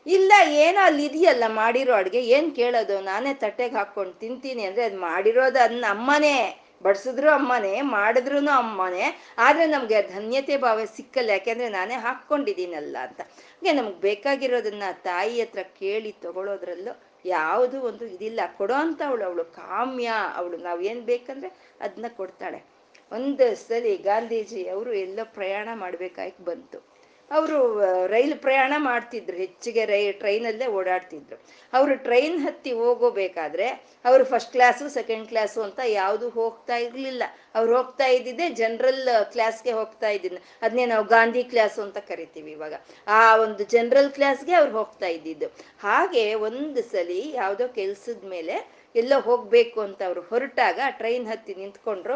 ಇಲ್ಲ, ಏನೋ ಅಲ್ಲಿ ಇದೆಯಲ್ಲ ಮಾಡಿರೋ ಅಡುಗೆ? ಏನ್ ಕೇಳೋದು? ನಾನೇ ತಟ್ಟೆಗೆ ಹಾಕೊಂಡು ತಿಂತೀನಿ ಅಂದ್ರೆ ಅದು ಮಾಡಿರೋದು ಅದನ್ನ ಅಮ್ಮನೇ ಬಡ್ಸಿದ್ರು ಅಮ್ಮನೇ ಮಾಡಿದ್ರು ಅಮ್ಮನೇ. ಆದ್ರೆ ನಮ್ಗೆ ಧನ್ಯತೆ ಭಾವ ಸಿಕ್ಕಲ್ಲ. ಯಾಕೆಂದ್ರೆ ನಾನೇ ಹಾಕ್ಕೊಂಡಿದ್ದೀನಲ್ಲ ಅಂತ. ಹಂಗೆ ನಮ್ಗೆ ಬೇಕಾಗಿರೋದನ್ನ ತಾಯಿ ಹತ್ರ ಕೇಳಿ ತಗೊಳೋದ್ರಲ್ಲೂ ಯಾವುದು ಒಂದು ಇದಿಲ್ಲ. ಕೊಡೋ ಅಂತ ಅವಳು ಅವಳು ಕಾಮ್ಯ. ಅವಳು ನಾವು ಏನ್ ಬೇಕಂದ್ರೆ ಅದನ್ನ ಕೊಡ್ತಾಳೆ. ಒಂದು ಸಲಿ ಗಾಂಧೀಜಿ ಅವರು ಎಲ್ಲೋ ಪ್ರಯಾಣ ಮಾಡ್ಬೇಕಾಗಿ ಬಂತು. ಅವರು ರೈಲು ಪ್ರಯಾಣ ಮಾಡ್ತಿದ್ರು, ಹೆಚ್ಚಿಗೆ ರೈ, ಟ್ರೈನಲ್ಲೇ ಓಡಾಡ್ತಿದ್ರು. ಅವರು ಟ್ರೈನ್ ಹತ್ತಿ ಹೋಗೋಬೇಕಾದ್ರೆ ಅವರು ಫಸ್ಟ್ ಕ್ಲಾಸು ಸೆಕೆಂಡ್ ಕ್ಲಾಸು ಅಂತ ಯಾವುದು ಹೋಗ್ತಾ ಇರ್ಲಿಲ್ಲ. ಅವ್ರು ಹೋಗ್ತಾ ಇದ್ದಿದ್ದೆ ಜನರಲ್ ಕ್ಲಾಸ್ಗೆ ಹೋಗ್ತಾ ಇದ್ದಿದ್ದು ಅದನ್ನೇ ನಾವು ಗಾಂಧಿ ಕ್ಲಾಸು ಅಂತ ಕರಿತೀವಿ ಇವಾಗ. ಆ ಒಂದು ಜನರಲ್ ಕ್ಲಾಸ್ಗೆ ಅವ್ರು ಹೋಗ್ತಾ ಇದ್ದಿದ್ದು. ಹಾಗೆ ಒಂದು ಸಲಿ ಯಾವುದೋ ಕೆಲ್ಸದ ಮೇಲೆ ಎಲ್ಲೋ ಹೋಗ್ಬೇಕು ಅಂತ ಅವ್ರು ಹೊರಟಾಗ ಟ್ರೈನ್ ಹತ್ತಿ ನಿಂತ್ಕೊಂಡ್ರು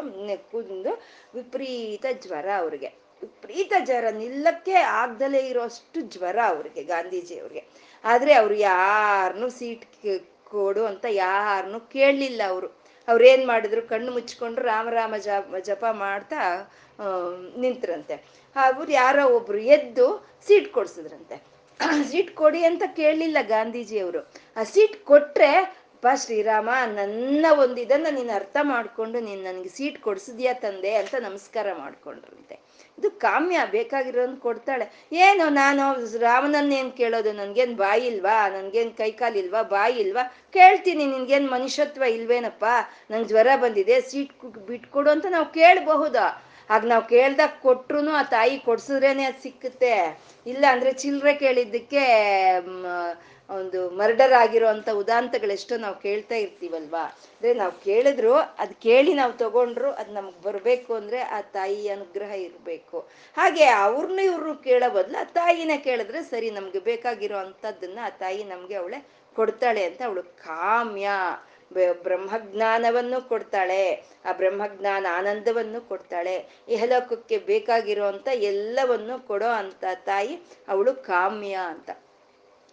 ಕುಂದು ವಿಪರೀತ ಜ್ವರ ಅವ್ರಿಗೆ. ವಿಪರೀತ ಜ್ವರ, ನಿಲ್ಲಕ್ಕೆ ಆಗ್ದಲೇ ಇರೋಷ್ಟು ಜ್ವರ ಅವ್ರಿಗೆ ಗಾಂಧೀಜಿ ಅವ್ರಿಗೆ. ಆದ್ರೆ ಅವ್ರು ಯಾರನ್ನು ಸೀಟ್ ಕೊಡು ಅಂತ ಯಾರನ್ನು ಕೇಳಲಿಲ್ಲ ಅವರು. ಅವ್ರೇನ್ ಮಾಡಿದ್ರು? ಕಣ್ಣು ಮುಚ್ಕೊಂಡ್ರು ರಾಮ ರಾಮ ಜಪ ಜಪ ಮಾಡ್ತಾ ನಿಂತ್ರಂತೆ. ಅವ್ರು ಯಾರೋ ಒಬ್ರು ಎದ್ದು ಸೀಟ್ ಕೊಡ್ಸಿದ್ರಂತೆ. ಸೀಟ್ ಕೊಡಿ ಅಂತ ಕೇಳಲಿಲ್ಲ ಗಾಂಧೀಜಿ ಅವರು. ಆ ಸೀಟ್ ಕೊಟ್ರೆ ಅಪ್ಪ ಶ್ರೀರಾಮ, ನನ್ನ ಒಂದು ಇದನ್ನ ನೀನು ಅರ್ಥ ಮಾಡ್ಕೊಂಡು ನೀನು ನನಗೆ ಸೀಟ್ ಕೊಡ್ಸಿದ್ಯಾ ತಂದೆ ಅಂತ ನಮಸ್ಕಾರ ಮಾಡ್ಕೊಂಡ್ರಂತೆ ಇದು ಕಾಮ್ಯ, ಬೇಕಾಗಿರೋನ್ ಕೊಡ್ತಾಳೆ. ಏನು ನಾನು ರಾಮನನ್ನೇನ್ ಕೇಳೋದು? ನನ್ಗೇನ್ ಬಾಯಿ ಇಲ್ವಾ? ನನ್ಗೇನ್ ಕೈಕಾಲಿಲ್ವಾ ಬಾಯಿ ಇಲ್ವಾ? ಕೇಳ್ತೀನಿ, ನಿನ್ಗೇನ್ ಮನುಷ್ಯತ್ವ ಇಲ್ವೇನಪ್ಪ? ನಂಗೆ ಜ್ವರ ಬಂದಿದೆ, ಸೀಟ್ ಬಿಟ್ಕೊಡು ಅಂತ ನಾವು ಕೇಳಬಹುದಾ? ಆಗ ನಾವು ಕೇಳ್ದಾಗ ಕೊಟ್ರು ಆ ತಾಯಿ ಕೊಡ್ಸಿದ್ರೇನೆ ಅದು ಸಿಕ್ಕುತ್ತೆ. ಇಲ್ಲ ಅಂದ್ರೆ ಚಿಲ್ಲರೆ ಕೇಳಿದ್ದಕ್ಕೆ ಒಂದು ಮರ್ಡರ್ ಆಗಿರೋ ಅಂತ ಎಷ್ಟೋ ನಾವು ಕೇಳ್ತಾ ಇರ್ತೀವಲ್ವಾ? ಅಂದ್ರೆ ನಾವು ಕೇಳಿದ್ರು, ಅದ್ ಕೇಳಿ ನಾವು ತಗೊಂಡ್ರು ಅದ್ ನಮಗೆ ಬರ್ಬೇಕು ಅಂದ್ರೆ ಆ ತಾಯಿ ಅನುಗ್ರಹ ಇರ್ಬೇಕು. ಹಾಗೆ ಅವ್ರನ್ನ ಇವ್ರು ಕೇಳೋ ಬದ್ಲು ಆ ತಾಯಿನ ಕೇಳಿದ್ರೆ ಸರಿ ನಮ್ಗೆ ಬೇಕಾಗಿರೋ ಆ ತಾಯಿ ನಮ್ಗೆ ಅವಳೆ ಕೊಡ್ತಾಳೆ ಅಂತ ಅವಳು ಕಾಮ್ಯ. ಬ್ರಹ್ಮಜ್ಞಾನವನ್ನು ಕೊಡ್ತಾಳೆ. ಆ ಬ್ರಹ್ಮಜ್ಞಾನ ಆನಂದವನ್ನು ಕೊಡ್ತಾಳೆ. ಇಹಲೋಕಕ್ಕೆ ಬೇಕಾಗಿರೋ ಅಂತ ಎಲ್ಲವನ್ನು ಕೊಡೋ ಅಂತ ತಾಯಿ ಅವಳು ಕಾಮ್ಯ ಅಂತ.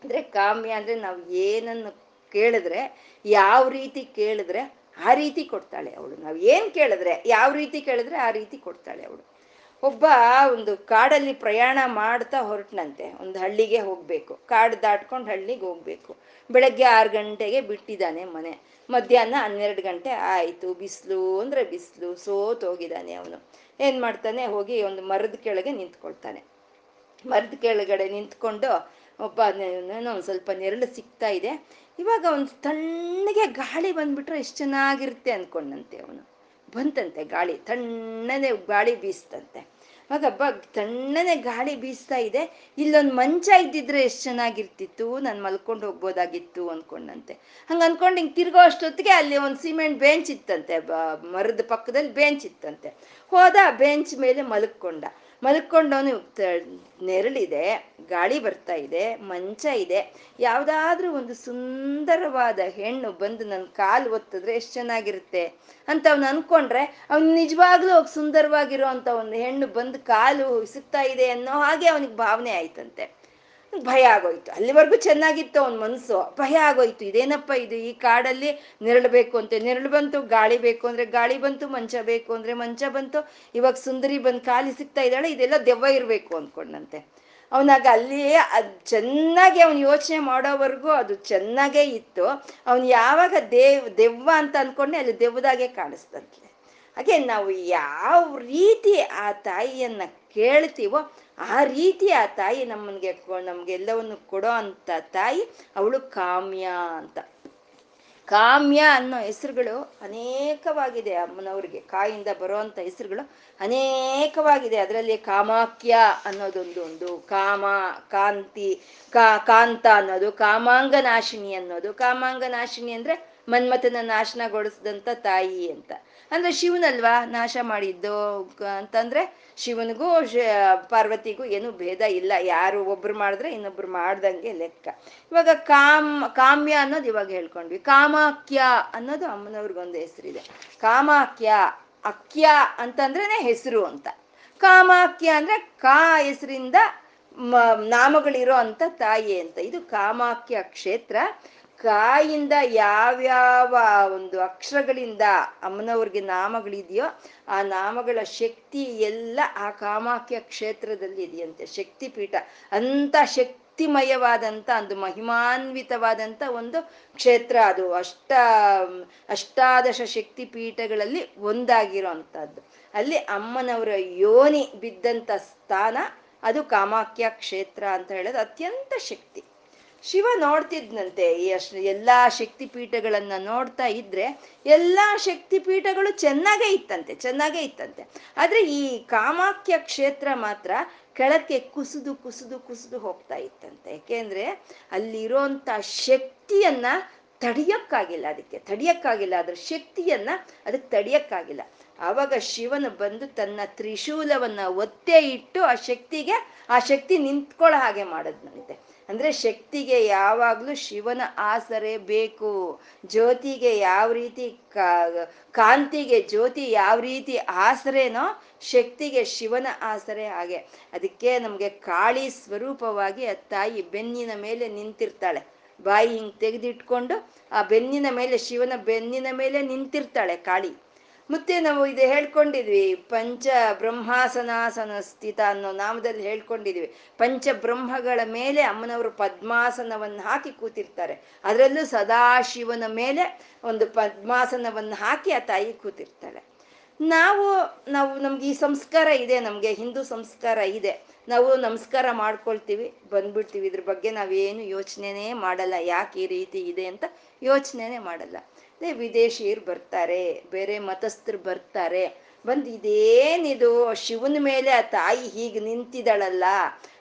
ಅಂದ್ರೆ ಕಾಮ್ಯ ಅಂದ್ರೆ ನಾವು ಏನನ್ನು ಕೇಳಿದ್ರೆ, ಯಾವ ರೀತಿ ಕೇಳಿದ್ರೆ ಆ ರೀತಿ ಕೊಡ್ತಾಳೆ ಅವಳು. ನಾವು ಏನ್ ಕೇಳಿದ್ರೆ ಯಾವ ರೀತಿ ಕೇಳಿದ್ರೆ ಆ ರೀತಿ ಕೊಡ್ತಾಳೆ ಅವಳು. ಒಬ್ಬ ಒಂದು ಕಾಡಲ್ಲಿ ಪ್ರಯಾಣ ಮಾಡ್ತಾ ಹೊರಟನಂತೆ, ಒಂದು ಹಳ್ಳಿಗೆ ಹೋಗ್ಬೇಕು. ಕಾಡು ದಾಟ್ಕೊಂಡು ಹಳ್ಳಿಗೆ ಹೋಗ್ಬೇಕು. ಬೆಳಗ್ಗೆ ಆರು ಗಂಟೆಗೆ ಬಿಟ್ಟಿದ್ದಾನೆ ಮನೆ. ಮಧ್ಯಾಹ್ನ ಹನ್ನೆರಡು ಗಂಟೆ ಆಯ್ತು. ಬಿಸಿಲು ಅಂದ್ರೆ ಬಿಸಿಲು, ಸೋತ್ ಹೋಗಿದ್ದಾನೆ ಅವನು. ಏನ್ ಮಾಡ್ತಾನೆ? ಹೋಗಿ ಒಂದು ಮರದ ಕೆಳಗೆ ನಿಂತ್ಕೊಳ್ತಾನೆ. ಮರದ ಕೆಳಗಡೆ ನಿಂತ್ಕೊಂಡು ಒಬ್ಬ ಒಂದು ಸ್ವಲ್ಪ ನೆರಳು ಸಿಗ್ತಾ ಇದೆ. ಇವಾಗ ಒಂದು ತಣ್ಣಗೆ ಗಾಳಿ ಬಂದ್ಬಿಟ್ರೆ ಎಷ್ಟು ಚೆನ್ನಾಗಿರುತ್ತೆ ಅನ್ಕೊಂಡಂತೆ ಅವನು. ಬಂತಂತೆ ಗಾಳಿ, ತಣ್ಣನೆ ಗಾಳಿ ಬೀಸ್ತಂತೆ. ಆಗ ಹಬ್ಬ ತಣ್ಣನೆ ಗಾಳಿ ಬೀಸ್ತಾ ಇದೆ. ಇಲ್ಲೊಂದು ಮಂಚ ಇದ್ದಿದ್ರೆ ಎಷ್ಟು ಚೆನ್ನಾಗಿರ್ತಿತ್ತು, ನಾನು ಮಲ್ಕೊಂಡು ಹೋಗ್ಬೋದಾಗಿತ್ತು ಅನ್ಕೊಂಡಂತೆ. ಹಂಗೆ ಅನ್ಕೊಂಡು ಹಿಂಗೆ ತಿರ್ಗೋ ಅಷ್ಟೊತ್ತಿಗೆ ಅಲ್ಲಿ ಒಂದು ಸಿಮೆಂಟ್ ಬೆಂಚ್ ಇತ್ತಂತೆ ಮರದ ಪಕ್ಕದಲ್ಲಿ ಬೆಂಚ್ ಇತ್ತಂತೆ. ಹೋದ ಬೆಂಚ್ ಮೇಲೆ ಮಲ್ಕೊಂಡ. ಮಲ್ಕೊಂಡವನು ನೆರಳಿದೆ, ಗಾಳಿ ಬರ್ತಾ ಇದೆ, ಮಂಚ ಇದೆ. ಯಾವುದಾದ್ರೂ ಒಂದು ಸುಂದರವಾದ ಹೆಣ್ಣು ಬಂದು ನನ್ನ ಕಾಲು ಒತ್ತಿದ್ರೆ ಎಷ್ಟು ಚೆನ್ನಾಗಿರುತ್ತೆ ಅಂತ ಅವ್ನು ಅನ್ಕೊಂಡ್ರೆ ಅವ್ನು ನಿಜವಾಗ್ಲೂ ಸುಂದರವಾಗಿರೋ ಅಂತ ಒಂದು ಹೆಣ್ಣು ಬಂದು ಕಾಲು ಸುತ್ತಾ ಇದೆ ಅನ್ನೋ ಹಾಗೆ ಅವನಿಗೆ ಭಾವನೆ ಆಯ್ತಂತೆ. ಭಯ ಆಗೋಯ್ತು. ಅಲ್ಲಿವರೆಗೂ ಚೆನ್ನಾಗಿತ್ತು ಅವನ ಮನಸ್ಸು ಭಯ ಆಗೋಯ್ತು. ಇದೇನಪ್ಪ ಇದು? ಈ ಕಾಡಲ್ಲಿ ನೆರಳು ಬೇಕು ಅಂತೆ. ನೆರಳು ಬಂತು, ಗಾಳಿ ಬೇಕು ಅಂದ್ರೆ ಗಾಳಿ ಬಂತು, ಮಂಚ ಬೇಕು ಅಂದ್ರೆ ಮಂಚ ಬಂತು. ಇವಾಗ ಸುಂದರಿ ಬಂದು ಖಾಲಿ ಸಿಗ್ತಾ ಇದ್ದಾಳೆ. ಇದೆಲ್ಲ ದೆವ್ವ ಇರಬೇಕು ಅಂದ್ಕೊಂಡಂತೆ ಅವನಾಗ ಅಲ್ಲಿ ಅದ್ ಚೆನ್ನಾಗಿ ಅವನು ಯೋಚನೆ ಮಾಡೋವರೆಗೂ ಅದು ಚೆನ್ನಾಗೇ ಇತ್ತು. ಅವನು ಯಾವಾಗ ದೇವ್, ದೆವ್ವ ಅಂತ ಅನ್ಕೊಂಡೆ ಅಲ್ಲಿ ದೆವ್ವದಾಗೆ ಕಾಣಿಸ್ತಂತೆ ಹಾಗೆ ನಾವು ಯಾವ ರೀತಿ ಆ ತಾಯಿಯನ್ನ ಕೇಳ್ತೀವೋ ಆ ರೀತಿ ಆ ತಾಯಿ ನಮ್ಮನ್ಗೆ ನಮ್ಗೆಲ್ಲವನ್ನು ಕೊಡೋ ಅಂತ ತಾಯಿ ಅವಳು ಕಾಮ್ಯ ಅಂತ. ಕಾಮ್ಯ ಅನ್ನೋ ಹೆಸರುಗಳು ಅನೇಕವಾಗಿದೆ ಅಮ್ಮನವ್ರಿಗೆ. ಕಾಯಿಂದ ಬರುವಂತ ಹೆಸರುಗಳು ಅನೇಕವಾಗಿದೆ. ಅದರಲ್ಲಿ ಕಾಮಾಕ್ಯ ಅನ್ನೋದೊಂದು ಒಂದು ಕಾಮ, ಕಾಂತಿ, ಕಾ ಕಾಂತ ಅನ್ನೋದು ಕಾಮಾಂಗನಾಶಿನಿ ಅನ್ನೋದು. ಕಾಮಾಂಗನಾಶಿನಿ ಅಂದ್ರೆ ಮನ್ಮಥನ ನಾಶನಗೊಳಿಸಿದಂತ ತಾಯಿ ಅಂತ. ಅಂದ್ರೆ ಶಿವನಲ್ವಾ ನಾಶ ಮಾಡಿದ್ದು? ಅಂತಂದ್ರೆ ಶಿವನಿಗೂ ಪಾರ್ವತಿಗೂ ಏನು ಭೇದ ಇಲ್ಲ. ಯಾರು ಒಬ್ರು ಮಾಡಿದ್ರೆ ಇನ್ನೊಬ್ರು ಮಾಡ್ದಂಗೆ ಲೆಕ್ಕ. ಇವಾಗ ಕಾಮ್, ಕಾಮ್ಯ ಅನ್ನೋದು ಇವಾಗ ಹೇಳ್ಕೊಂಡ್ವಿ. ಕಾಮಾಕ್ಯ ಅನ್ನೋದು ಅಮ್ಮನವ್ರಿಗೊಂದು ಹೆಸರಿದೆ. ಕಾಮಾಕ್ಯ ಅಕ್ಯ ಅಂತಂದ್ರೇನೆ ಹೆಸರು ಅಂತ. ಕಾಮಾಕ್ಯ ಅಂದ್ರೆ ಕಾ ಹೆಸರಿಂದ ನಾಮಗಳಿರೋ ಅಂತ ತಾಯಿ ಅಂತ. ಇದು ಕಾಮಾಕ್ಯ ಕ್ಷೇತ್ರ. ಕಾಯಿಂದ ಯಾವ್ಯಾವ ಒಂದು ಅಕ್ಷರಗಳಿಂದ ಅಮ್ಮನವ್ರಿಗೆ ನಾಮಗಳಿದೆಯೋ ಆ ನಾಮಗಳ ಶಕ್ತಿ ಎಲ್ಲ ಆ ಕಾಮಾಖ್ಯ ಕ್ಷೇತ್ರದಲ್ಲಿ ಇದೆಯಂತೆ. ಶಕ್ತಿ ಪೀಠ ಅಂತ ಶಕ್ತಿ ಶಕ್ತಿಮಯವಾದಂಥ ಒಂದು ಮಹಿಮಾನ್ವಿತವಾದಂಥ ಒಂದು ಕ್ಷೇತ್ರ ಅದು. ಅಷ್ಟ, ಅಷ್ಟಾದಶ ಶಕ್ತಿ ಪೀಠಗಳಲ್ಲಿ ಒಂದಾಗಿರೋ ಅಂಥದ್ದು ಅಲ್ಲಿ ಅಮ್ಮನವರ ಯೋನಿ ಬಿದ್ದಂಥ ಸ್ಥಾನ ಅದು ಕಾಮಾಖ್ಯ ಕ್ಷೇತ್ರ ಅಂತ ಹೇಳೋದು ಅತ್ಯಂತ ಶಕ್ತಿ. ಶಿವ ನೋಡ್ತಿದ್ನಂತೆ ಅಷ್ಟು ಎಲ್ಲಾ ಶಕ್ತಿ ಪೀಠಗಳನ್ನ ನೋಡ್ತಾ ಇದ್ರೆ ಎಲ್ಲಾ ಶಕ್ತಿ ಪೀಠಗಳು ಚೆನ್ನಾಗೇ ಇತ್ತಂತೆ ಚೆನ್ನಾಗೇ ಇತ್ತಂತೆ. ಆದ್ರೆ ಈ ಕಾಮಾಖ್ಯ ಕ್ಷೇತ್ರ ಮಾತ್ರ ಕೆಳಕ್ಕೆ ಕುಸಿದು ಕುಸಿದು ಕುಸಿದು ಹೋಗ್ತಾ ಇತ್ತಂತೆ. ಯಾಕೆಂದ್ರೆ ಅಲ್ಲಿರೋಂಥ ಶಕ್ತಿಯನ್ನ ತಡಿಯಕ್ಕಾಗಿಲ್ಲ ಅದಕ್ಕೆ, ತಡಿಯಕ್ಕಾಗಿಲ್ಲ. ಅದ್ರ ಶಕ್ತಿಯನ್ನ ಅದಕ್ಕೆ ತಡಿಯಕ್ಕಾಗಿಲ್ಲ. ಆವಾಗ ಶಿವನು ಬಂದು ತನ್ನ ತ್ರಿಶೂಲವನ್ನ ಒತ್ತೆ ಇಟ್ಟು ಆ ಶಕ್ತಿಗೆ, ಆ ಶಕ್ತಿ ನಿಂತ್ಕೊಳ್ಳೋ ಹಾಗೆ ಮಾಡದ್ನಂತೆ. ಅಂದ್ರೆ ಶಕ್ತಿಗೆ ಯಾವಾಗ್ಲೂ ಶಿವನ ಆಸರೆ ಬೇಕು. ಜ್ಯೋತಿಗೆ ಯಾವ ರೀತಿ ಕಾಂತಿಗೆ ಜ್ಯೋತಿ ಯಾವ ರೀತಿ ಆಸರೆನೋ ಶಕ್ತಿಗೆ ಶಿವನ ಆಸರೆ ಹಾಗೆ. ಅದಕ್ಕೆ ನಮ್ಗೆ ಕಾಳಿ ಸ್ವರೂಪವಾಗಿ ಆ ತಾಯಿ ಬೆನ್ನಿನ ಮೇಲೆ ನಿಂತಿರ್ತಾಳೆ. ಬಾಯಿ ಹಿಂಗ್ ತೆಗೆದಿಟ್ಕೊಂಡು ಆ ಬೆನ್ನಿನ ಮೇಲೆ, ಶಿವನ ಬೆನ್ನಿನ ಮೇಲೆ ನಿಂತಿರ್ತಾಳೆ ಕಾಳಿ. ಮತ್ತೆ ನಾವು ಇದು ಹೇಳ್ಕೊಂಡಿದ್ವಿ ಪಂಚ ಬ್ರಹ್ಮಾಸನಾಸನ ಸ್ಥಿತ ಅನ್ನೋ ನಾಮದಲ್ಲಿ ಹೇಳ್ಕೊಂಡಿದ್ವಿ. ಪಂಚ ಬ್ರಹ್ಮಗಳ ಮೇಲೆ ಅಮ್ಮನವರು ಪದ್ಮಾಸನವನ್ನು ಹಾಕಿ ಕೂತಿರ್ತಾರೆ. ಅದರಲ್ಲೂ ಸದಾಶಿವನ ಮೇಲೆ ಒಂದು ಪದ್ಮಾಸನವನ್ನು ಹಾಕಿ ಆ ತಾಯಿ ಕೂತಿರ್ತಾಳೆ. ನಾವು ನಾವು ನಮ್ಗೆ ಈ ಸಂಸ್ಕಾರ ಇದೆ, ನಮಗೆ ಹಿಂದೂ ಸಂಸ್ಕಾರ ಇದೆ. ನಾವು ನಮಸ್ಕಾರ ಮಾಡ್ಕೊಳ್ತೀವಿ, ಬಂದ್ಬಿಡ್ತೀವಿ. ಇದ್ರ ಬಗ್ಗೆ ನಾವೇನು ಯೋಚನೆನೇ ಮಾಡಲ್ಲ. ಯಾಕೆ ಈ ರೀತಿ ಇದೆ ಅಂತ ಯೋಚನೆನೇ ಮಾಡಲ್ಲ. ವಿದೇಶಿಯರು ಬರ್ತಾರೆ, ಬೇರೆ ಮತಸ್ಥರು ಬರ್ತಾರೆ. ಬಂದು ಇದೇನಿದು ಶಿವನ ಮೇಲೆ ಆ ತಾಯಿ ಹೀಗೆ ನಿಂತಿದ್ದಾಳಲ್ಲ?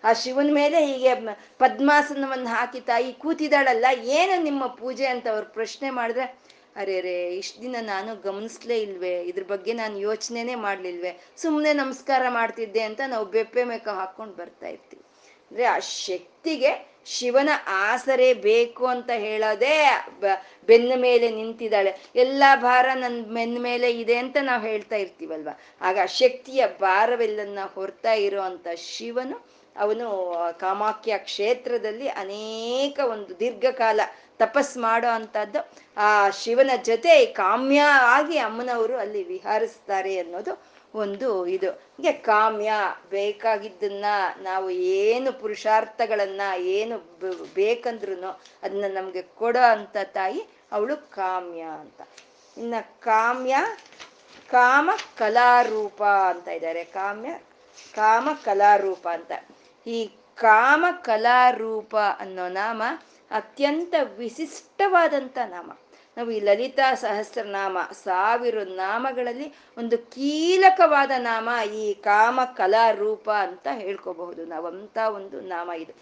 ಆ ಶಿವನ ಮೇಲೆ ಹೀಗೆ ಪದ್ಮಾಸನವನ್ನು ಹಾಕಿ ತಾಯಿ ಕೂತಿದ್ದಾಳಲ್ಲ? ಏನು ನಿಮ್ಮ ಪೂಜೆ ಅಂತ ಅವ್ರು ಪ್ರಶ್ನೆ ಮಾಡಿದ್ರೆ, ಅರೆ ರೇ, ಇಷ್ಟು ದಿನ ನಾನು ಗಮನಿಸ್ಲೇ ಇಲ್ವೇ? ಇದ್ರ ಬಗ್ಗೆ ನಾನು ಯೋಚನೆನೇ ಮಾಡ್ಲಿಲ್ವೇ? ಸುಮ್ಮನೆ ನಮಸ್ಕಾರ ಮಾಡ್ತಿದ್ದೆ ಅಂತ ನಾವು ಬೆಪ್ಪೆ ಮೇಕ ಹಾಕ್ಕೊಂಡು ಬರ್ತಾ ಇರ್ತೀವಿ. ಅಂದ್ರೆ ಆ ಶಕ್ತಿಗೆ ಶಿವನ ಆಸರೆ ಬೇಕು ಅಂತ ಹೇಳೋದೇ ಬೆನ್ನ ಮೇಲೆ ನಿಂತಿದ್ದಾಳೆ. ಎಲ್ಲ ಭಾರ ನನ್ನ ಬೆನ್ನ ಮೇಲೆ ಇದೆ ಅಂತ ನಾವು ಹೇಳ್ತಾ ಇರ್ತೀವಲ್ವ? ಆಗ ಶಕ್ತಿಯ ಭಾರವೆಲ್ಲನ್ನ ಹೊರ್ತಾ ಇರುವಂತ ಶಿವನು, ಅವನು ಕಾಮಾಖ್ಯ ಕ್ಷೇತ್ರದಲ್ಲಿ ಅನೇಕ ಒಂದು ದೀರ್ಘಕಾಲ ತಪಸ್ ಮಾಡೋ ಅಂಥದ್ದು. ಆ ಶಿವನ ಜೊತೆ ಕಾಮ್ಯ ಆಗಿ ಅಮ್ಮನವರು ಅಲ್ಲಿ ವಿಹಾರಿಸ್ತಾರೆ ಅನ್ನೋದು ಒಂದು ಇದು. ಹೀಗೆ ಕಾಮ್ಯ, ಬೇಕಾಗಿದ್ದನ್ನ ನಾವು ಏನು ಪುರುಷಾರ್ಥಗಳನ್ನ ಏನು ಬೇಕಂದ್ರು ಅದನ್ನ ನಮ್ಗೆ ಕೊಡೋ ಅಂತ ತಾಯಿ ಅವಳು ಕಾಮ್ಯ ಅಂತ. ಇನ್ನ ಕಾಮ್ಯ, ಕಾಮ ಕಲಾರೂಪ ಅಂತ ಇದ್ದಾರೆ ಕಾಮ್ಯ, ಕಾಮ ಕಲಾರೂಪ ಅಂತ. ಈ ಕಾಮ ಕಲಾರೂಪ ಅನ್ನೋ ನಾಮ ಅತ್ಯಂತ ವಿಶಿಷ್ಟವಾದಂಥ ನಾಮ. ನಾವು ಈ ಲಲಿತಾ ಸಹಸ್ರನಾಮ, ಸಾವಿರ ನಾಮಗಳಲ್ಲಿ ಒಂದು ಕೀಲಕವಾದ ನಾಮ ಈ ಕಾಮ ಕಲಾ ರೂಪ ಅಂತ ಹೇಳ್ಕೋಬಹುದು. ನಾವಂತ ಒಂದು ನಾಮ ಇದು.